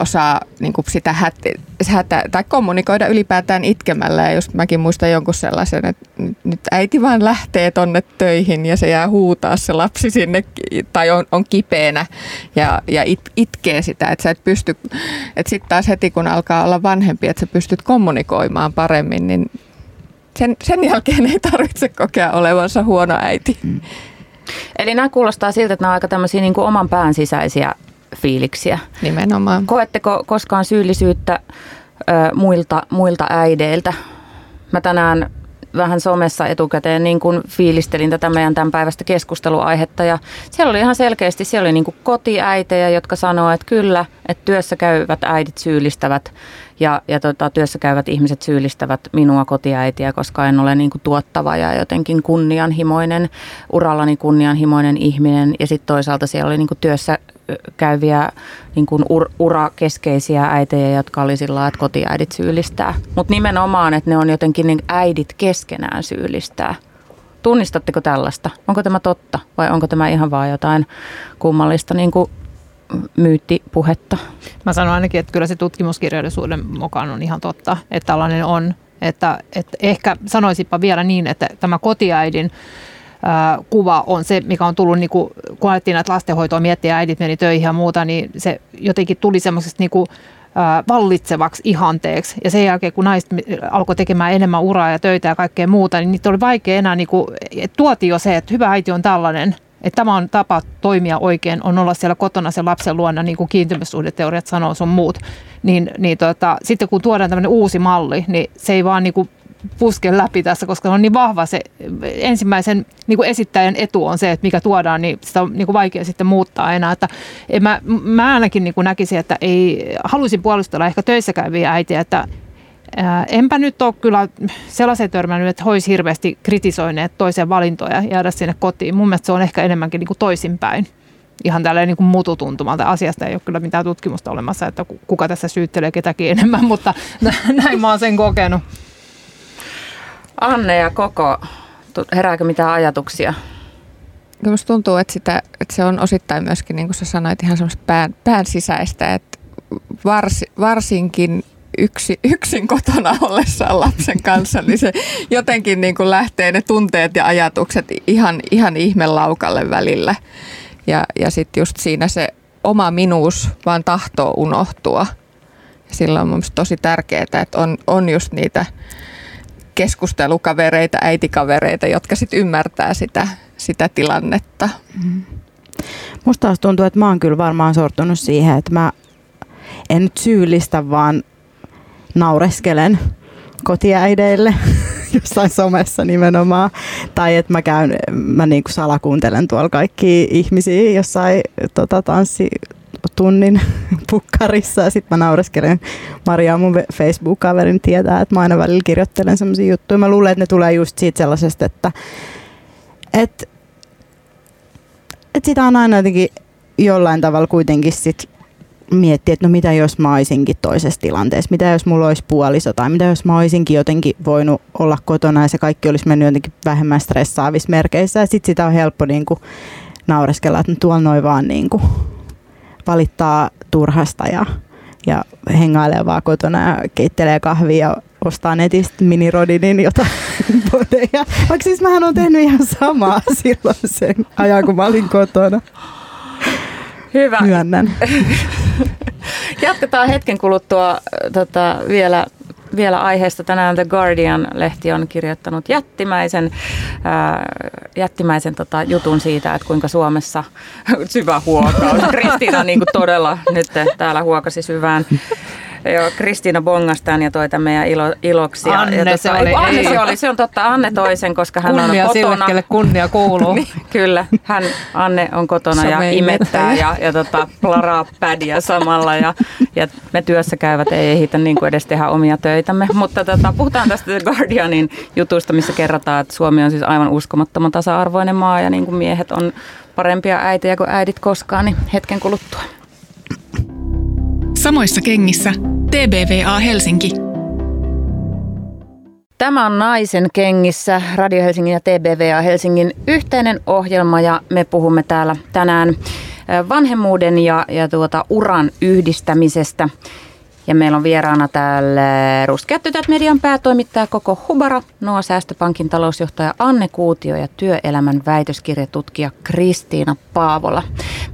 osaa niin kuin sitä hätä, hätä, tai kommunikoida ylipäätään itkemällä. Ja just mäkin muistan jonkun sellaisen, että nyt äiti vaan lähtee tonne töihin ja se jää huutaa se lapsi sinne tai on, on kipeänä ja, ja it, itkee sitä, että sä et pysty, että sitten taas heti kun alkaa olla vanhempi, että sä pystyt kommunikoimaan paremmin, niin sen, sen jälkeen ei tarvitse kokea olevansa huono äiti. Mm. Eli nämä kuulostaa siltä, että nämä on aika tämmöisiä niin kuin oman pään sisäisiä fiiliksiä. Nimenomaan. Koetteko koskaan syyllisyyttä ö, muilta, muilta äideiltä? Mä tänään vähän somessa etukäteen niin kuin fiilistelin tätä meidän tämän päivästä keskusteluaihetta ja siellä oli ihan selkeästi, siellä oli niin kuin kotiäitejä, jotka sanoo, että kyllä, että työssä käyvät äidit syyllistävät ja, ja tota, työssä käyvät ihmiset syyllistävät minua kotiäitiä, koska en ole niin kuin tuottava ja jotenkin kunnianhimoinen, urallani kunnianhimoinen ihminen ja sitten toisaalta siellä oli niin kuin työssä käyviä niin kuin ur, urakeskeisiä äitejä, jotka oli sillä että kotiäidit syyllistää. Mutta nimenomaan, että ne on jotenkin niin äidit keskenään syyllistää. Tunnistatteko tällaista? Onko tämä totta vai onko tämä ihan vaan jotain kummallista niin kuin myyttipuhetta? Mä sanon ainakin, että kyllä se tutkimuskirjallisuuden mukaan on ihan totta, että tällainen on. Että, että ehkä sanoisinpa vielä niin, että tämä kotiäidin kuva on se, mikä on tullut, niin kuin, kun alettiin näitä lastenhoitoa miettiä, äidit meni töihin ja muuta, niin se jotenkin tuli semmoisesta niin kuin, vallitsevaksi ihanteeksi. Ja sen jälkeen, kun naiset alkoi tekemään enemmän uraa ja töitä ja kaikkea muuta, niin niitä oli vaikea enää, niin kuin, tuotiin jo se, että hyvä äiti on tällainen, että tämä on tapa toimia oikein, on olla siellä kotona sen lapsen luona, niin kuin kiintymyssuhdeteoriat sanoo sun muut. Niin, niin tota, sitten kun tuodaan tämmöinen uusi malli, niin se ei vaan niin kuin puske läpi tässä, koska on niin vahva se ensimmäisen niin kuin esittäjän etu on se, että mikä tuodaan, niin sitä on niin kuin vaikea sitten muuttaa enää. Että mä, mä ainakin niin kuin näkisin, että ei, haluaisin puolustella ehkä töissä käyviä äitiä, että ää, enpä nyt ole kyllä sellaisen törmännyt, että olisi hirveästi kritisoineet toisen valintoja jäädä sinne kotiin. Mun mielestä se on ehkä enemmänkin niin kuin toisinpäin ihan tälleen niin mututuntumalta. Asiasta ei ole kyllä mitään tutkimusta olemassa, että kuka tässä syyttelee ketäkin enemmän, mutta näin mä oon sen kokenut. Anne ja Koko, herääkö mitään ajatuksia? Minusta tuntuu, että, sitä, että se on osittain myöskin, niin kuin sä sanoit, ihan semmoista pään, pään sisäistä, että vars, varsinkin yksi, yksin kotona ollessaan lapsen kanssa, niin se jotenkin niin kuin lähtee ne tunteet ja ajatukset ihan, ihan ihmelaukalle välillä. Ja, ja sitten just siinä se oma minuus vaan tahtoo unohtua – Sillä on mun tosi tärkeää, että on, on just niitä keskustelukavereita, äitikavereita, jotka sitten ymmärtää sitä, sitä tilannetta. Mm. Musta taas tuntuu, että mä oon kyllä varmaan sortunut siihen, että mä en nyt syyllistä, vaan naureskelen kotiäideille jossain somessa nimenomaan. Tai että mä käyn, mä niinku salakuuntelen tuolla kaikki ihmisiä jossain tota, tanssi tunnin pukkarissa ja sitten mä naureskelen. Maria mun Facebook-kaverin tietää, että mä aina välillä kirjoittelen sellaisia juttuja. Mä luulen, että ne tulee just siitä sellaisesta, että et, et sitä on aina jotenkin jollain tavalla kuitenkin sit miettiä, että no mitä jos mä olisinkin toisessa tilanteessa, mitä jos mulla olisi puoliso tai mitä jos mä olisinkin jotenkin voinut olla kotona ja se kaikki olisi mennyt jotenkin vähemmän stressaavissa merkeissä ja sitten sitä on helppo niin kuin naureskella, että no tuolla noin vaan niin valittaa turhasta ja, ja hengailee vaan kotona ja keittelee kahvia ja ostaa netistä minirodinin jotain bodeja. Vaikka siis mähän on tehnyt ihan samaa silloin sen ajan, kun mä olin kotona. Hyvä. Myönnän. Jatketaan hetken kuluttua tota, vielä vielä aiheesta. Tänään The Guardian-lehti on kirjoittanut jättimäisen, ää, jättimäisen tota, jutun siitä, että kuinka Suomessa syvä huokaus. Kristiina niin kuin todella nyt täällä huokasi syvään Joo, Kristiina bongas tämän ja toi tämän meidän ilo, iloksi. Anne ja, ja se oli. Anne ei. se oli, se on totta. Anne toisen, koska hän kunnia on sille, kotona. kelle kunnia kuuluu. Niin, kyllä, hän, Anne on kotona ja Some imettää ja, ja tota, plaraa pädiä samalla. Ja, ja me työssä käyvät ei ehitä niin kuin edes tehdä omia töitämme. Mutta tota, puhutaan tästä The Guardianin jutusta, missä kerrotaan, että Suomi on siis aivan uskomattoman tasa-arvoinen maa ja niin kuin miehet on parempia äitejä kuin äidit koskaan, niin hetken kuluttua. Samoissa kengissä TBVA Helsinki. Tämä on Naisen kengissä, Radio Helsingin ja TBVA Helsingin yhteinen ohjelma ja me puhumme täällä tänään vanhemmuuden ja, ja tuota uran yhdistämisestä. Ja meillä on vieraana täällä Ruskeat tytöt median päätoimittaja Koko Hubara, Noa Säästöpankin talousjohtaja Anne Kuutio ja työelämän väitöskirjatutkija Kristiina Paavola.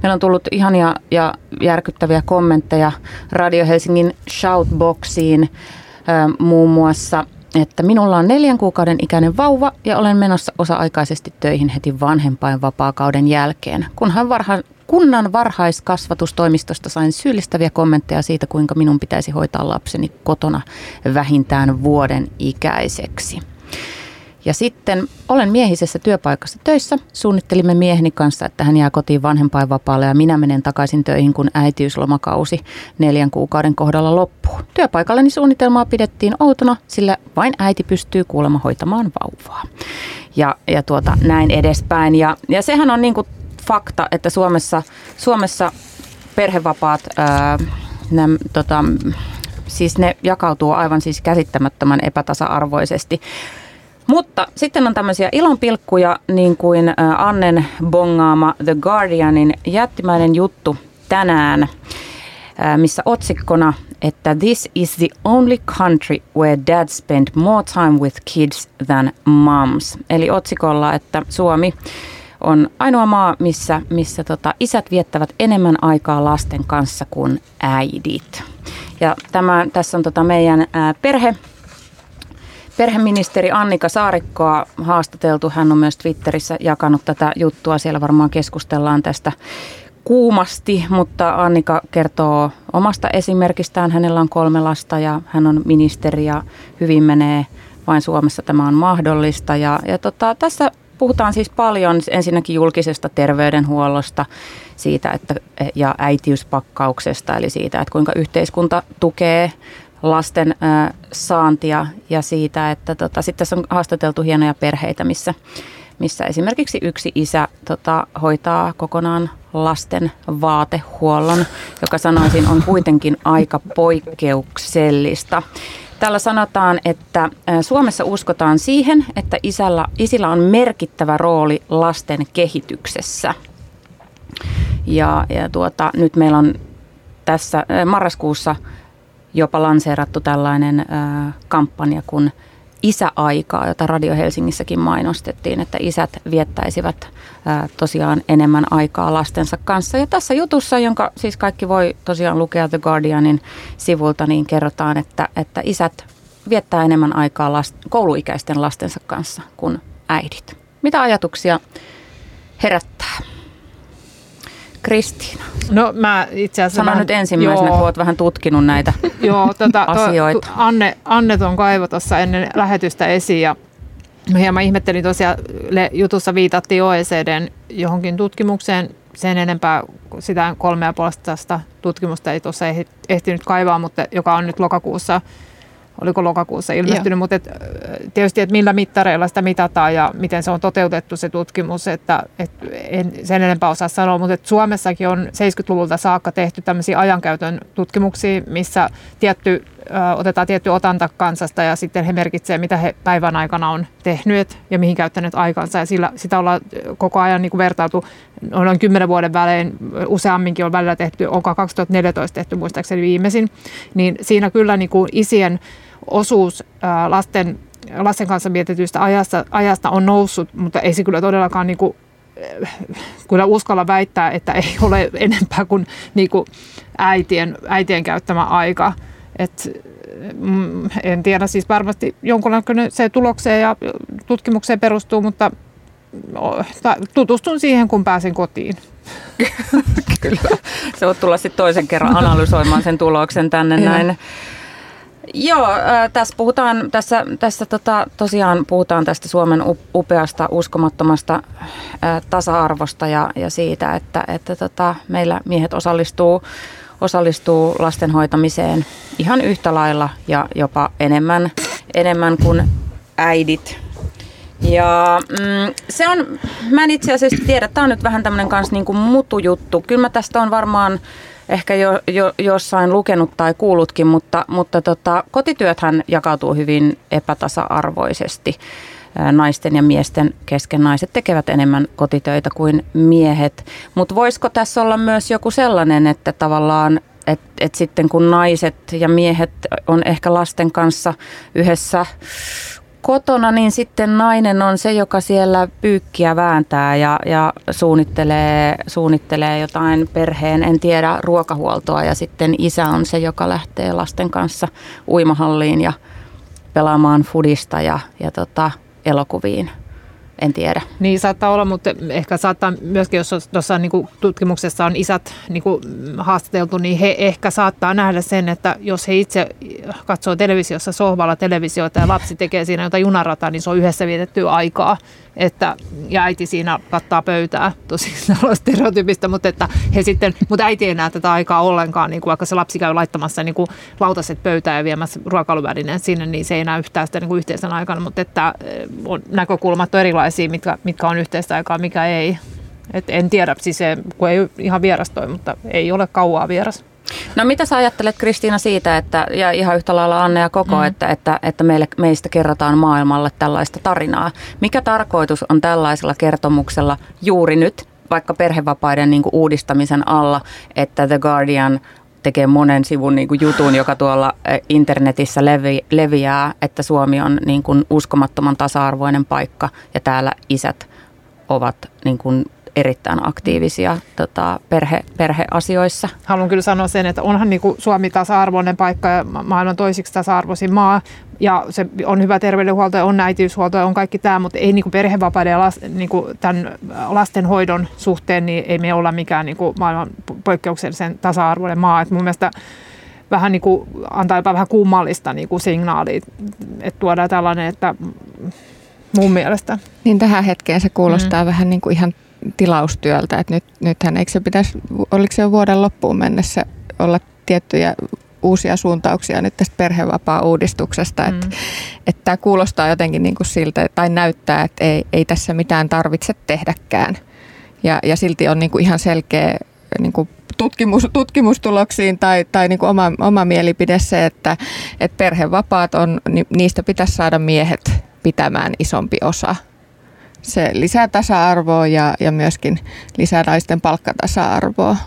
Meillä on tullut ihania ja järkyttäviä kommentteja Radio Helsingin Shoutboxiin muun muassa että minulla on neljän kuukauden ikäinen vauva ja olen menossa osa-aikaisesti töihin heti vanhempainvapaakauden jälkeen. Kunhan varha, kunnan varhaiskasvatustoimistosta sain syyllistäviä kommentteja siitä, kuinka minun pitäisi hoitaa lapseni kotona vähintään vuoden ikäiseksi. Ja sitten olen miehisessä työpaikassa töissä. Suunnittelimme mieheni kanssa, että hän jää kotiin vanhempainvapaalle ja minä menen takaisin töihin, kun äitiyslomakausi neljän kuukauden kohdalla loppuu. Työpaikalleni suunnitelmaa pidettiin outona, sillä vain äiti pystyy kuulemma hoitamaan vauvaa. Ja, ja tuota, näin edespäin. Ja, ja sehän on niin kuin fakta, että Suomessa, Suomessa perhevapaat, ää, nämä, tota, siis ne jakautuu aivan siis käsittämättömän epätasa-arvoisesti. Mutta sitten on tämmöisiä ilonpilkkuja, niin kuin Annen bongaama The Guardianin jättimäinen juttu tänään, missä otsikkona, että this is the only country where dad spend more time with kids than moms. Eli otsikolla, että Suomi on ainoa maa, missä, missä tota, isät viettävät enemmän aikaa lasten kanssa kuin äidit. Ja tämä, tässä on tota meidän ää, perhe Perheministeri Annika Saarikkoa haastateltu. Hän on myös Twitterissä jakanut tätä juttua. Siellä varmaan keskustellaan tästä kuumasti, mutta Annika kertoo omasta esimerkistään. Hänellä on kolme lasta ja hän on ministeri ja hyvin menee. Vain Suomessa tämä on mahdollista. Ja, ja tota, tässä puhutaan siis paljon ensinnäkin julkisesta terveydenhuollosta siitä, että, ja äitiyspakkauksesta, eli siitä, että kuinka yhteiskunta tukee lasten äh, saantia ja siitä, että tota, sitten tässä on haastateltu hienoja perheitä, missä, missä esimerkiksi yksi isä tota, hoitaa kokonaan lasten vaatehuollon, joka sanoisin on kuitenkin aika poikkeuksellista. Täällä sanotaan, että Suomessa uskotaan siihen, että isällä, isillä on merkittävä rooli lasten kehityksessä. Ja, ja tuota, nyt meillä on tässä marraskuussa jopa lanseerattu tällainen kampanja kuin isäaikaa, jota Radio Helsingissäkin mainostettiin, että isät viettäisivät ää, tosiaan enemmän aikaa lastensa kanssa. Ja tässä jutussa, jonka siis kaikki voi tosiaan lukea The Guardianin sivulta, niin kerrotaan, että, että isät viettää enemmän aikaa last, kouluikäisten lastensa kanssa kuin äidit. Mitä ajatuksia herättää? Kristiina. No mä itse asiassa... Sano nyt ensimmäisenä, Joo. kun olet vähän tutkinut näitä. Joo, tota, to- asioita. tu- Anne, Anne tuon kaivo tuossa ennen lähetystä esiin ja mä hieman ihmettelin tosiaan, le- jutussa viitattiin OECDn johonkin tutkimukseen, sen enempää sitä kolme ja puolesta tutkimusta ei tuossa ehti- ehtinyt kaivaa, mutta joka on nyt lokakuussa oliko lokakuussa ilmestynyt, Joo. mutta et, tietysti, että millä mittareilla sitä mitataan ja miten se on toteutettu se tutkimus, että et en sen enempää osaa sanoa, mutta et Suomessakin on 70-luvulta saakka tehty tämmöisiä ajankäytön tutkimuksia, missä tietty, ö, otetaan tietty otanta kansasta ja sitten he merkitsee, mitä he päivän aikana on tehnyt ja mihin käyttäneet aikansa. Ja sillä, sitä ollaan koko ajan niin kuin vertailtu noin 10 vuoden välein, useamminkin on välillä tehty, onko 2014 tehty muistaakseni viimeisin, niin siinä kyllä niin kuin isien osuus lasten, lasten kanssa mietitystä ajasta, ajasta on noussut, mutta ei se kyllä todellakaan niin kuin, äh, kyllä uskalla väittää, että ei ole enempää kuin, niin kuin äitien, äitien käyttämä aika. Et, mm, en tiedä, siis varmasti jonkunlainen se tulokseen ja tutkimukseen perustuu, mutta tutustun siihen, kun pääsen kotiin. Kyllä. Se voit tulla sitten toisen kerran analysoimaan sen tuloksen tänne näin. Joo, äh, tässä puhutaan, tässä, tässä tota, tosiaan puhutaan tästä Suomen up- upeasta, uskomattomasta äh, tasa-arvosta ja, ja siitä, että, että tota, meillä miehet osallistuu, osallistuu lasten hoitamiseen ihan yhtä lailla ja jopa enemmän, enemmän kuin äidit. Ja mm, se on, mä en itse asiassa tiedä, tämä on nyt vähän tämmöinen kanssa niin kuin mutujuttu. Kyllä mä tästä on varmaan ehkä jo, jo, jossain lukenut tai kuullutkin, mutta, mutta tota, kotityöthän jakautuu hyvin epätasa-arvoisesti naisten ja miesten kesken. Naiset tekevät enemmän kotitöitä kuin miehet. Mutta voisiko tässä olla myös joku sellainen, että tavallaan että et sitten kun naiset ja miehet on ehkä lasten kanssa yhdessä kotona, niin sitten nainen on se, joka siellä pyykkiä vääntää ja, ja suunnittelee, suunnittelee jotain perheen, en tiedä, ruokahuoltoa. Ja sitten isä on se, joka lähtee lasten kanssa uimahalliin ja pelaamaan fudista ja, ja tota, elokuviin. En tiedä. Niin saattaa olla, mutta ehkä saattaa myöskin, jos tuossa niin tutkimuksessa on isät niin kuin haastateltu, niin he ehkä saattaa nähdä sen, että jos he itse katsoo televisiossa sohvalla televisiota ja lapsi tekee siinä jotain junarataa, niin se on yhdessä vietettyä aikaa. Että, ja äiti siinä kattaa pöytää, tosi stereotypista, mutta, että he sitten, mutta äiti ei näe tätä aikaa ollenkaan, niin kuin vaikka se lapsi käy laittamassa niin kuin lautaset pöytään ja viemässä ruokailuvälineet sinne, niin se ei näe yhtään sitä niin kuin yhteisen aikana, mutta että eh, on, näkökulmat on erilaisia, mitkä, mitkä on yhteistä aikaa, mikä ei. Et en tiedä, siis se, kun ei ihan vieras toi, mutta ei ole kauaa vieras. No mitä sä ajattelet Kristiina siitä, että, ja ihan yhtä lailla Anne ja Koko, mm. että, että, että meille, meistä kerrotaan maailmalle tällaista tarinaa. Mikä tarkoitus on tällaisella kertomuksella juuri nyt, vaikka perhevapaiden niin kuin uudistamisen alla, että The Guardian tekee monen sivun niin kuin jutun, joka tuolla eh, internetissä levi, leviää, että Suomi on niin kuin uskomattoman tasa-arvoinen paikka ja täällä isät ovat niin kuin erittäin aktiivisia tota, perhe, perheasioissa. Haluan kyllä sanoa sen, että onhan niin kuin Suomi tasa-arvoinen paikka ja ma- maailman toisiksi tasa-arvoisin maa. Ja se on hyvä terveydenhuolto ja on äitiyshuolto ja on kaikki tämä, mutta ei niin kuin perhevapaiden ja las, niin kuin tämän lastenhoidon suhteen, niin ei me olla mikään niin kuin maailman poikkeuksellisen tasa-arvoinen maa. Et mun mielestä vähän niin kuin, antaa jopa vähän kummallista niin kuin signaalia, että tuodaan tällainen, että mun mielestä. Niin tähän hetkeen se kuulostaa mm. vähän niin kuin ihan tilaustyöltä, että nyt, nythän eikö se pitäisi, oliko se jo vuoden loppuun mennessä olla tiettyjä uusia suuntauksia nyt tästä perhevapaa-uudistuksesta, että mm. että tämä kuulostaa jotenkin niin kuin siltä, tai näyttää, että ei, ei tässä mitään tarvitse tehdäkään. Ja, ja silti on niin kuin ihan selkeä niin kuin tutkimus, tutkimustuloksiin tai, tai niin kuin oma, oma mielipide se, että, että perhevapaat on, ni, niistä pitäisi saada miehet pitämään isompi osa. Se lisää tasa-arvoa ja, ja myöskin lisää naisten palkkatasa-arvoa.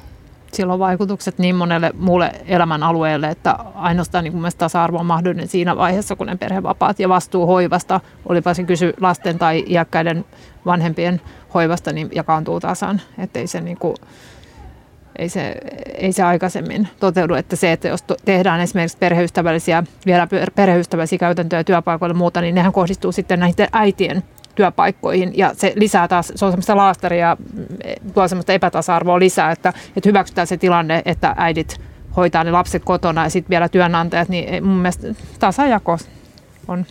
sillä on vaikutukset niin monelle muulle elämän alueelle, että ainoastaan niin mielestäni tasa-arvo on mahdollinen siinä vaiheessa, kun ne perhevapaat ja vastuu hoivasta, olipa se kysy lasten tai iäkkäiden vanhempien hoivasta, niin jakaantuu tasan. Että ei se, niin kuin, ei, se, ei se aikaisemmin toteudu, että se, että jos tehdään esimerkiksi perheystävällisiä, vielä perheystävällisiä käytäntöjä työpaikoilla ja muuta, niin nehän kohdistuu sitten näiden äitien työpaikkoihin ja se lisää taas, se on semmoista laastaria, tuo semmoista epätasa-arvoa lisää, että, että hyväksytään se tilanne, että äidit hoitaa ne lapset kotona ja sitten vielä työnantajat, niin mun mielestä tasajako on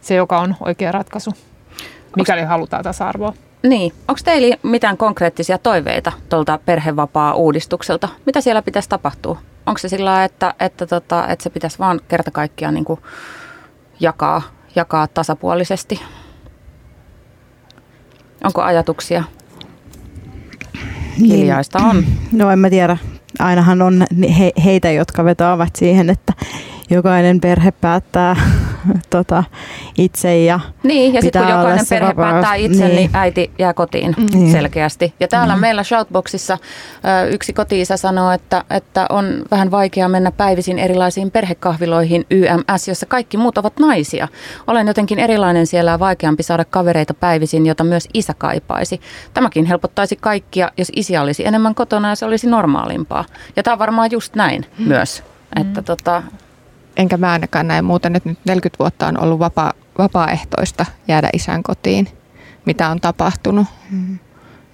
se, joka on oikea ratkaisu, mikäli Onks, halutaan tasa-arvoa. Niin. Onko teillä mitään konkreettisia toiveita tuolta perhevapaa-uudistukselta? Mitä siellä pitäisi tapahtua? Onko se sillä että, että, tota, että se pitäisi vaan kerta kaikkiaan niin jakaa, jakaa tasapuolisesti? Onko ajatuksia? Niin. Hiljaista on. No en mä tiedä. Ainahan on he, heitä, jotka vetoavat siihen, että jokainen perhe päättää tota, itse ja Niin, ja sitten kun jokainen perhe vapaus. päättää itse, niin. niin äiti jää kotiin niin. selkeästi. Ja täällä mm. meillä Shoutboxissa yksi koti-isä sanoo, että, että on vähän vaikea mennä päivisin erilaisiin perhekahviloihin YMS, jossa kaikki muut ovat naisia. Olen jotenkin erilainen siellä ja vaikeampi saada kavereita päivisin, jota myös isä kaipaisi. Tämäkin helpottaisi kaikkia, jos isi olisi enemmän kotona ja se olisi normaalimpaa. Ja tämä on varmaan just näin mm. myös. Että tota, enkä mä ainakaan näe muuten, että nyt 40 vuotta on ollut vapaa, vapaaehtoista jäädä isän kotiin, mitä on tapahtunut. Mm.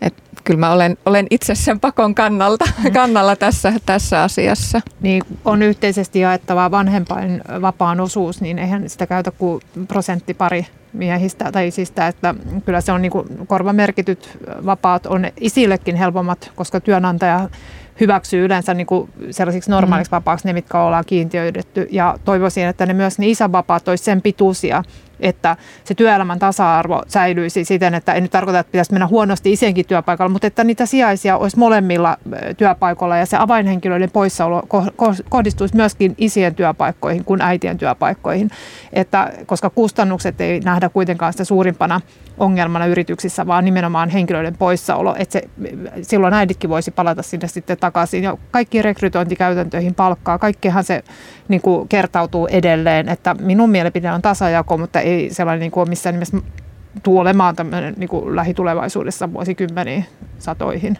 Et kyllä mä olen, olen itse sen pakon kannalta, mm. kannalla tässä, tässä asiassa. Niin on yhteisesti jaettava vanhempain vapaan osuus, niin eihän sitä käytä kuin prosentti pari miehistä tai isistä, että kyllä se on niin korvamerkityt vapaat on isillekin helpommat, koska työnantaja hyväksyy yleensä niin kuin sellaisiksi normaaliksi mm. vapaaksi ne, mitkä ollaan kiintiöidetty. Ja toivoisin, että ne myös ne isävapaat olisi sen pituisia, että se työelämän tasa-arvo säilyisi siten, että ei nyt tarkoita, että pitäisi mennä huonosti isienkin työpaikalla, mutta että niitä sijaisia olisi molemmilla työpaikoilla ja se avainhenkilöiden poissaolo kohdistuisi myöskin isien työpaikkoihin kuin äitien työpaikkoihin, että, koska kustannukset ei nähdä kuitenkaan sitä suurimpana ongelmana yrityksissä, vaan nimenomaan henkilöiden poissaolo, että se, silloin äiditkin voisi palata sinne sitten takaisin. Ja kaikki rekrytointikäytäntöihin palkkaa, kaikkihan se niin kuin kertautuu edelleen, että minun mielipide on tasajako, mutta ei sellainen niin kuin missään nimessä tule olemaan tämmöinen niin kuin lähitulevaisuudessa vuosikymmeniin satoihin.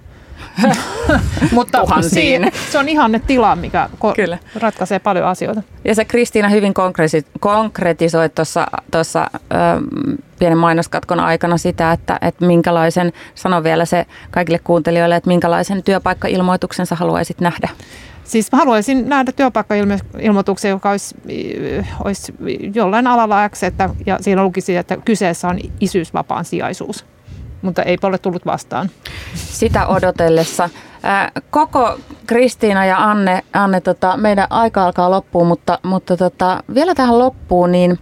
Mutta siinä, se on ihanne tila, mikä ko- Kyllä. ratkaisee paljon asioita. Ja se Kristiina hyvin konkretisoi tuossa pienen mainoskatkon aikana sitä, että, että minkälaisen, sano vielä se kaikille kuuntelijoille, että minkälaisen työpaikkailmoituksen sä haluaisit nähdä? Siis haluaisin nähdä työpaikkailmoituksen, joka olisi, olisi jollain alalla X, että, ja siinä lukisi, että kyseessä on isyysvapaan sijaisuus mutta ei ole tullut vastaan. Sitä odotellessa. Koko Kristiina ja Anne, Anne tota, meidän aika alkaa loppuun, mutta, mutta tota, vielä tähän loppuun, niin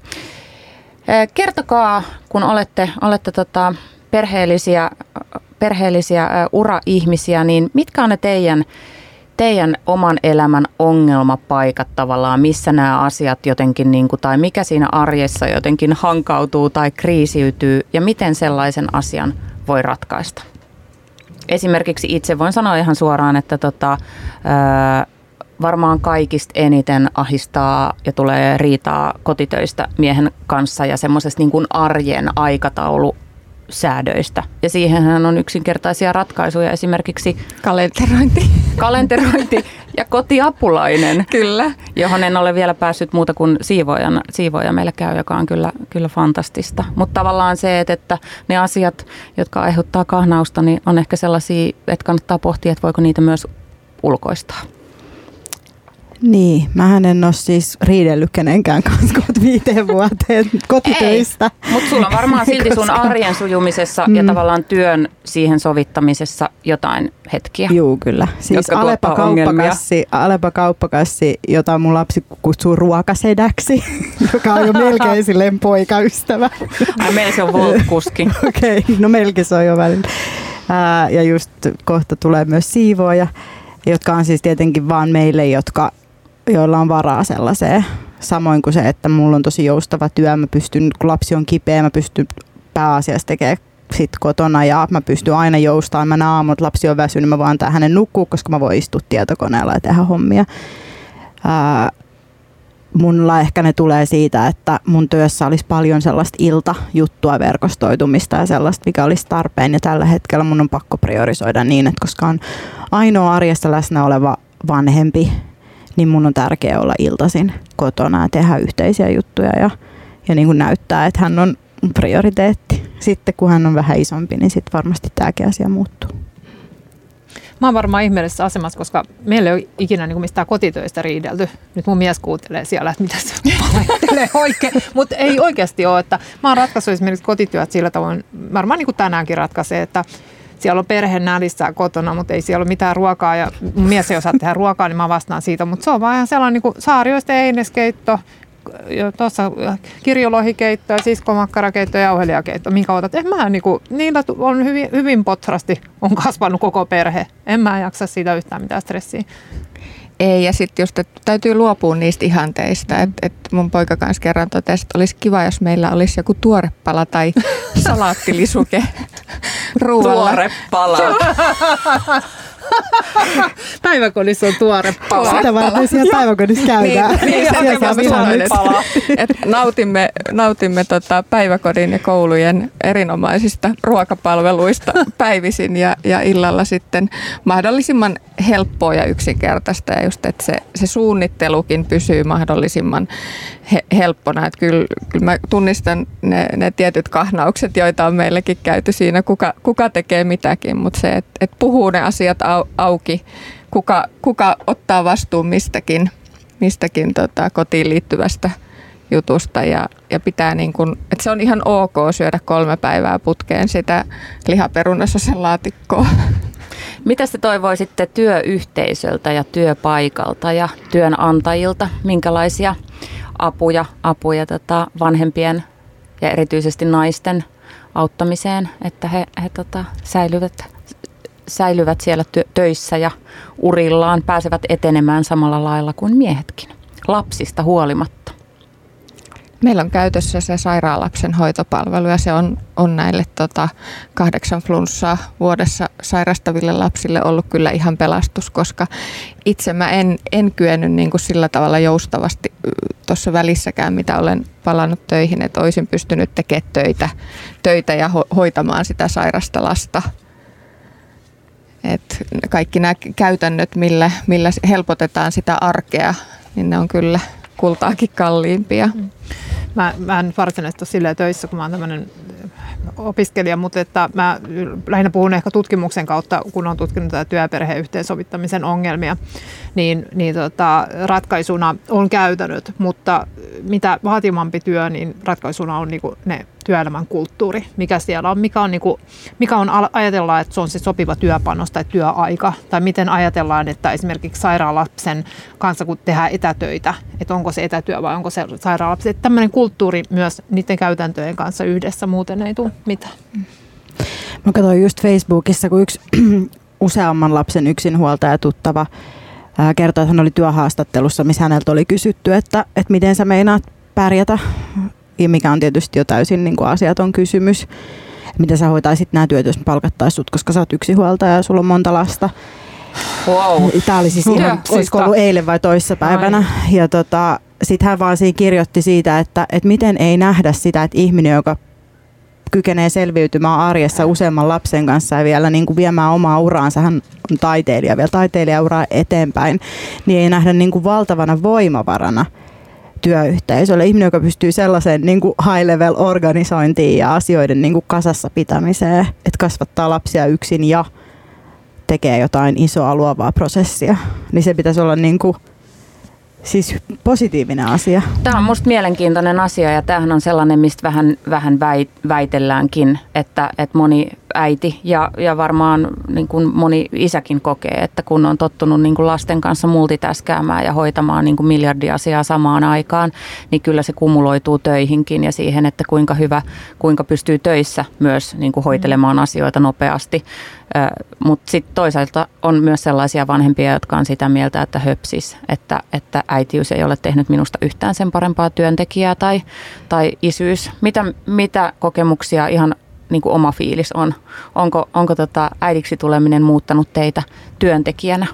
kertokaa, kun olette, olette tota, perheellisiä, perheellisiä ura-ihmisiä, niin mitkä on ne teidän teidän oman elämän ongelmapaikat tavallaan, missä nämä asiat jotenkin, niin kuin, tai mikä siinä arjessa jotenkin hankautuu tai kriisiytyy ja miten sellaisen asian voi ratkaista. Esimerkiksi itse voin sanoa ihan suoraan, että tota, varmaan kaikista eniten ahistaa ja tulee riitaa kotitöistä miehen kanssa ja semmoisesta niin arjen aikataulu säädöistä. Ja siihenhän on yksinkertaisia ratkaisuja, esimerkiksi kalenterointi, kalenterointi ja kotiapulainen. Kyllä. Johon en ole vielä päässyt muuta kuin siivoojan, siivooja meillä käy, joka on kyllä, kyllä fantastista. Mutta tavallaan se, että, että ne asiat, jotka aiheuttaa kahnausta, niin on ehkä sellaisia, että kannattaa pohtia, että voiko niitä myös ulkoistaa. Niin, mä en ole siis riidellyt kenenkään kanssa kohta viiteen vuoteen kotitöistä. Mutta sulla on varmaan silti sun arjen sujumisessa mm. ja tavallaan työn siihen sovittamisessa jotain hetkiä. Joo, kyllä. Siis Alepa kauppakassi, Alepa kauppakassi, jota mun lapsi kutsuu ruokasedäksi, joka on jo melkein silleen poikaystävä. Ai meillä se on voltkuski. Okei, okay, no melkein se on jo välillä. ja just kohta tulee myös siivooja jotka on siis tietenkin vaan meille, jotka joilla on varaa sellaiseen. Samoin kuin se, että mulla on tosi joustava työ, mä pystyn, kun lapsi on kipeä, mä pystyn pääasiassa tekemään sit kotona ja mä pystyn aina joustamaan. Mä näen aamun, että lapsi on väsynyt, mä voin antaa hänen nukkua, koska mä voin istua tietokoneella ja tehdä hommia. Ää, mulla ehkä ne tulee siitä, että mun työssä olisi paljon sellaista iltajuttua, verkostoitumista ja sellaista, mikä olisi tarpeen. Ja tällä hetkellä mun on pakko priorisoida niin, että koska on ainoa arjessa läsnä oleva vanhempi, niin mun on tärkeää olla iltaisin kotona ja tehdä yhteisiä juttuja ja, ja niin kuin näyttää, että hän on prioriteetti. Sitten kun hän on vähän isompi, niin sitten varmasti tämäkin asia muuttuu. Mä oon varmaan ihmeellisessä asemassa, koska meillä ei ole ikinä niin mistään kotitöistä riidelty. Nyt mun mies kuuntelee siellä, että mitä se ajattelee oikein. Mutta ei oikeasti ole. Että mä oon ratkaissut esimerkiksi kotityöt sillä tavoin, varmaan niin kuin tänäänkin ratkaisee, että siellä on perhe nälissään kotona, mutta ei siellä ole mitään ruokaa ja mun mies ei osaa tehdä ruokaa, niin mä vastaan siitä. Mutta se on vaan ihan sellainen niin kuin saarioisten eineskeitto, tuossa kirjolohikeitto, siskomakkarakeitto ja jauhelijakeitto, minkä otat. En mä, niin kuin, niillä on hyvin, hyvin potrasti on kasvanut koko perhe. En mä jaksa siitä yhtään mitään stressiä. Ei, ja sitten just, että täytyy luopua niistä ihanteista. Että et mun poika kanssa kerran totesi, että olisi kiva, jos meillä olisi joku tuorepala tai salaattilisuke ruoalla. Tuorepala. Päiväkodissa on tuore pala. Sitä varten siellä päiväkodissa käydään. Niin, niin siellä saa Et nautimme, nautimme tota päiväkodin ja koulujen erinomaisista ruokapalveluista päivisin ja, ja illalla sitten mahdollisimman helppoa ja yksinkertaista. Ja just, että se, se suunnittelukin pysyy mahdollisimman he, helppona. Että kyllä, kyllä mä tunnistan ne, ne tietyt kahnaukset, joita on meillekin käyty siinä, kuka, kuka tekee mitäkin, mutta se, että et puhuu ne asiat au, auki, kuka, kuka ottaa vastuun mistäkin, mistäkin tota, kotiin liittyvästä jutusta ja, ja pitää niin kuin, että se on ihan ok syödä kolme päivää putkeen sitä lihaperunassa sen laatikkoa. Mitä te toivoisitte työyhteisöltä ja työpaikalta ja työnantajilta? Minkälaisia apuja, apuja tota vanhempien ja erityisesti naisten auttamiseen, että he, he tota, säilyvät, säilyvät siellä työ, töissä ja urillaan, pääsevät etenemään samalla lailla kuin miehetkin, lapsista huolimatta. Meillä on käytössä se sairaalapsen hoitopalvelu ja se on, on näille tota, kahdeksan flunssaa vuodessa sairastaville lapsille ollut kyllä ihan pelastus, koska itse mä en, en kyennyt niin kuin sillä tavalla joustavasti tuossa välissäkään, mitä olen palannut töihin, että olisin pystynyt tekemään töitä, töitä ja ho- hoitamaan sitä sairasta lasta. Et kaikki nämä käytännöt, millä, millä helpotetaan sitä arkea, niin ne on kyllä kultaakin kalliimpia. Mm. Mä, mä en varsinaisesti ole silleen töissä, kun mä oon tämmöinen opiskelija, mutta että mä lähinnä puhun ehkä tutkimuksen kautta, kun on tutkinut tätä työperheen yhteensovittamisen ongelmia, niin, niin tota, ratkaisuna on käytänyt, mutta mitä vaatimampi työ, niin ratkaisuna on niin ne työelämän kulttuuri, mikä siellä on, mikä on, niin kuin, mikä on ajatellaan, että se on se sopiva työpanos tai työaika, tai miten ajatellaan, että esimerkiksi sairaalapsen kanssa, kun tehdään etätöitä, että onko se etätyö vai onko se sairaalapsi, että tämmöinen kulttuuri myös niiden käytäntöjen kanssa yhdessä, muuten ei tule mitään. Mä katsoin just Facebookissa, kun yksi useamman lapsen yksinhuoltaja tuttava kertoi, että hän oli työhaastattelussa, missä häneltä oli kysytty, että, että miten sä meinaat pärjätä mikä on tietysti jo täysin niin kuin asiaton kysymys. Miten sä hoitaisit nämä työt, jos palkattaisiin sut, koska sä oot yksinhuoltaja ja sulla on monta lasta. Wow. Tämä oli siis ihan, ja, olisiko ollut eilen vai toissa päivänä. Ai. Ja tota, sitten hän vaan siinä kirjoitti siitä, että, että miten ei nähdä sitä, että ihminen, joka kykenee selviytymään arjessa useamman lapsen kanssa ja vielä niin kuin viemään omaa uraansa, hän on taiteilija, vielä taiteilijauraa eteenpäin, niin ei nähdä niin kuin valtavana voimavarana – työyhteisölle. Ihminen, joka pystyy sellaiseen niin kuin high level organisointiin ja asioiden niin kuin kasassa pitämiseen, että kasvattaa lapsia yksin ja tekee jotain isoa luovaa prosessia, niin se pitäisi olla niin kuin Siis positiivinen asia. Tämä on minusta mielenkiintoinen asia ja tämähän on sellainen, mistä vähän, vähän väitelläänkin, että, että moni äiti ja, ja varmaan niin kuin moni isäkin kokee, että kun on tottunut niin kuin lasten kanssa multitaskäämään ja hoitamaan niin kuin miljardia asiaa samaan aikaan, niin kyllä se kumuloituu töihinkin ja siihen, että kuinka hyvä, kuinka pystyy töissä myös niin kuin hoitelemaan mm. asioita nopeasti. Mutta sitten toisaalta on myös sellaisia vanhempia, jotka on sitä mieltä, että höpsis, että, että äitiys ei ole tehnyt minusta yhtään sen parempaa työntekijää tai, tai isyys. Mitä, mitä kokemuksia ihan niin kuin oma fiilis on? Onko, onko tota äidiksi tuleminen muuttanut teitä työntekijänä?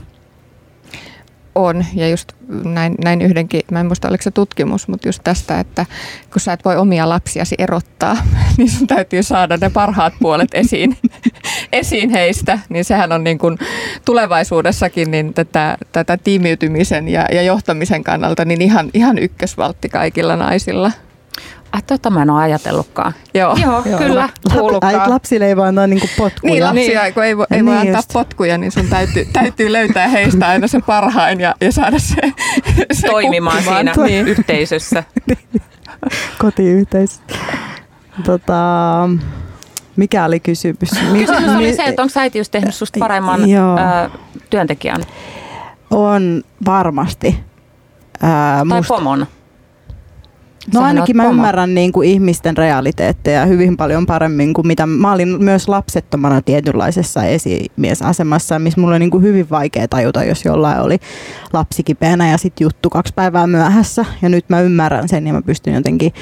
on. Ja just näin, näin yhdenkin, mä en muista oliko se tutkimus, mutta just tästä, että kun sä et voi omia lapsiasi erottaa, niin sun täytyy saada ne parhaat puolet esiin, esiin heistä. Niin sehän on niin kuin tulevaisuudessakin niin tätä, tätä tiimiytymisen ja, ja johtamisen kannalta niin ihan, ihan ykkösvaltti kaikilla naisilla. Äh, tota mä en ole ajatellutkaan. Joo, Joo, Joo. kyllä. Ai, lapsille ei voi antaa niinku potkuja. Niin, lapsia, niin. kun ei voi, ei voi Niin antaa just. potkuja, niin sun täytyy, täytyy löytää heistä aina se parhain ja, ja saada se, se Toimimaan kukkimaan. siinä Niin. yhteisössä. Kotiyhteisö. Tota, mikä oli kysymys? Kysymys oli se, että onko äitiys tehnyt susta paremman Joo. ö, työntekijän On varmasti. Ää, tai musta- pomon? No Sähän ainakin mä pomo. ymmärrän niin kuin ihmisten realiteetteja hyvin paljon paremmin kuin mitä mä olin myös lapsettomana tietynlaisessa esimiesasemassa, missä mulla oli niin kuin hyvin vaikea tajuta, jos jollain oli lapsi kipeänä ja sitten juttu kaksi päivää myöhässä. Ja nyt mä ymmärrän sen ja mä pystyn jotenkin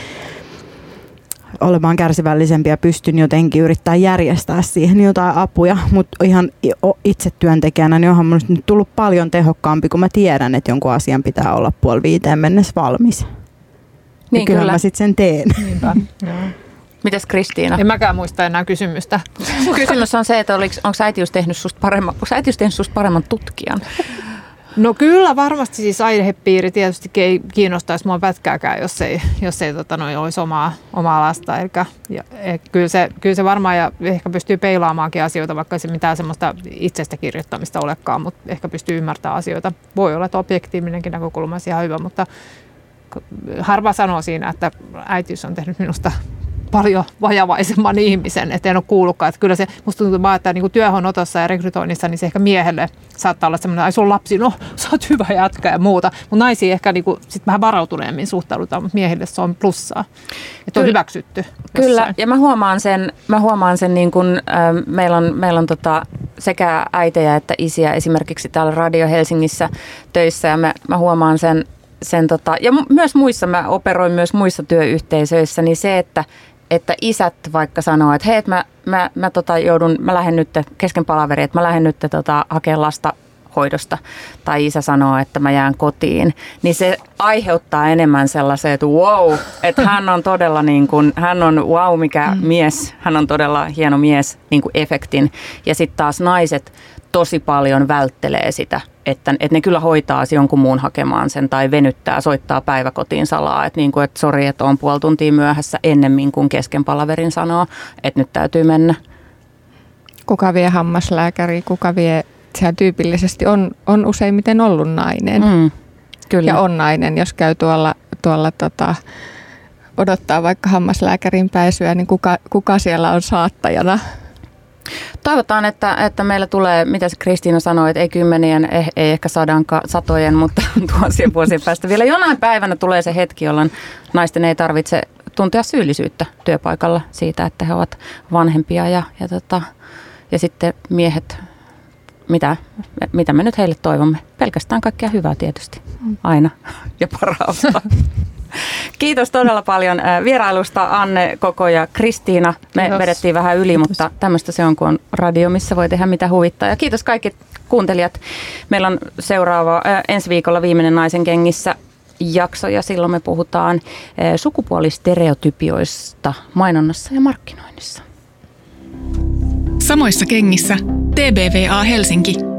olemaan kärsivällisempi ja pystyn jotenkin yrittää järjestää siihen jotain apuja, mutta ihan itse työntekijänä niin onhan minusta nyt tullut paljon tehokkaampi, kun mä tiedän, että jonkun asian pitää olla puoli viiteen mennessä valmis. Niin ja kyllä kyllä. mä sitten sen teen. Niinpä. Joo. Mitäs Kristiina? En mäkään muista enää kysymystä. Kysymys on se, että onko äitiys tehnyt susta paremman, äitiys tehnyt susta paremman tutkijan? No kyllä varmasti siis aihepiiri tietysti ei kiinnostaisi mua pätkääkään, jos ei, jos ei tota, noin, olisi omaa, omaa lasta. Eikä, ja, e, kyllä, se, kyllä se varmaan ja ehkä pystyy peilaamaankin asioita, vaikka ei se mitään semmoista itsestä kirjoittamista olekaan, mutta ehkä pystyy ymmärtämään asioita. Voi olla, että objektiivinenkin näkökulma olisi ihan hyvä, mutta harva sanoo siinä, että äitiys on tehnyt minusta paljon vajavaisemman ihmisen, että en ole kuullutkaan. Että kyllä se, musta tuntuu vaan, että niin työhönotossa ja rekrytoinnissa, niin se ehkä miehelle saattaa olla semmoinen, ai sun lapsi, no sä oot hyvä jätkä ja muuta. Mutta naisiin ehkä niin kuin, sit vähän varautuneemmin suhtaudutaan, mutta miehille se on plussaa. Että on Kyllä. hyväksytty. Kyllä, jossain. ja mä huomaan sen, mä huomaan sen niin kun, äh, meillä on, meillä on tota, sekä äitejä että isiä esimerkiksi täällä Radio Helsingissä töissä ja mä, mä huomaan sen, sen tota, ja myös muissa, mä operoin myös muissa työyhteisöissä, niin se, että että isät vaikka sanoo, että hei, et mä, mä, mä tota joudun, mä lähden nyt kesken palaveri, että mä lähden nyt tota, hakemaan lasta hoidosta. Tai isä sanoo, että mä jään kotiin, niin se aiheuttaa enemmän sellaisen, että wow, että hän on todella niin kuin, hän on wow mikä mies, hän on todella hieno mies niin kuin efektin. Ja sitten taas naiset tosi paljon välttelee sitä, että, että ne kyllä hoitaa jonkun muun hakemaan sen tai venyttää, soittaa päiväkotiin salaa, että, niin kuin, että sori, että on puoli tuntia myöhässä ennemmin kuin kesken palaverin sanoo, että nyt täytyy mennä. Kuka vie hammaslääkäri, kuka vie, sehän tyypillisesti on, on useimmiten ollut nainen. Mm, kyllä. Ja on nainen, jos käy tuolla, tuolla tota, odottaa vaikka hammaslääkärin pääsyä, niin kuka, kuka siellä on saattajana? Toivotaan, että, että meillä tulee, mitä Kristiina sanoi, että ei kymmenien, ei, ei ehkä sadanka, satojen, mutta tuhansien vuosien päästä vielä jonain päivänä tulee se hetki, jolloin naisten ei tarvitse tuntea syyllisyyttä työpaikalla siitä, että he ovat vanhempia ja, ja, tota, ja sitten miehet, mitä, mitä me nyt heille toivomme? Pelkästään kaikkea hyvää tietysti, aina ja parhautta. Kiitos todella paljon äh, vierailusta Anne, Koko ja Kristiina. Me Kiitos. vedettiin vähän yli, mutta tämmöistä se on, kun on radio, missä voi tehdä mitä huvittaa. Ja kiitos kaikki kuuntelijat. Meillä on seuraava äh, ensi viikolla viimeinen Naisen kengissä jakso ja silloin me puhutaan äh, sukupuolistereotypioista mainonnassa ja markkinoinnissa. Samoissa kengissä TBVA Helsinki.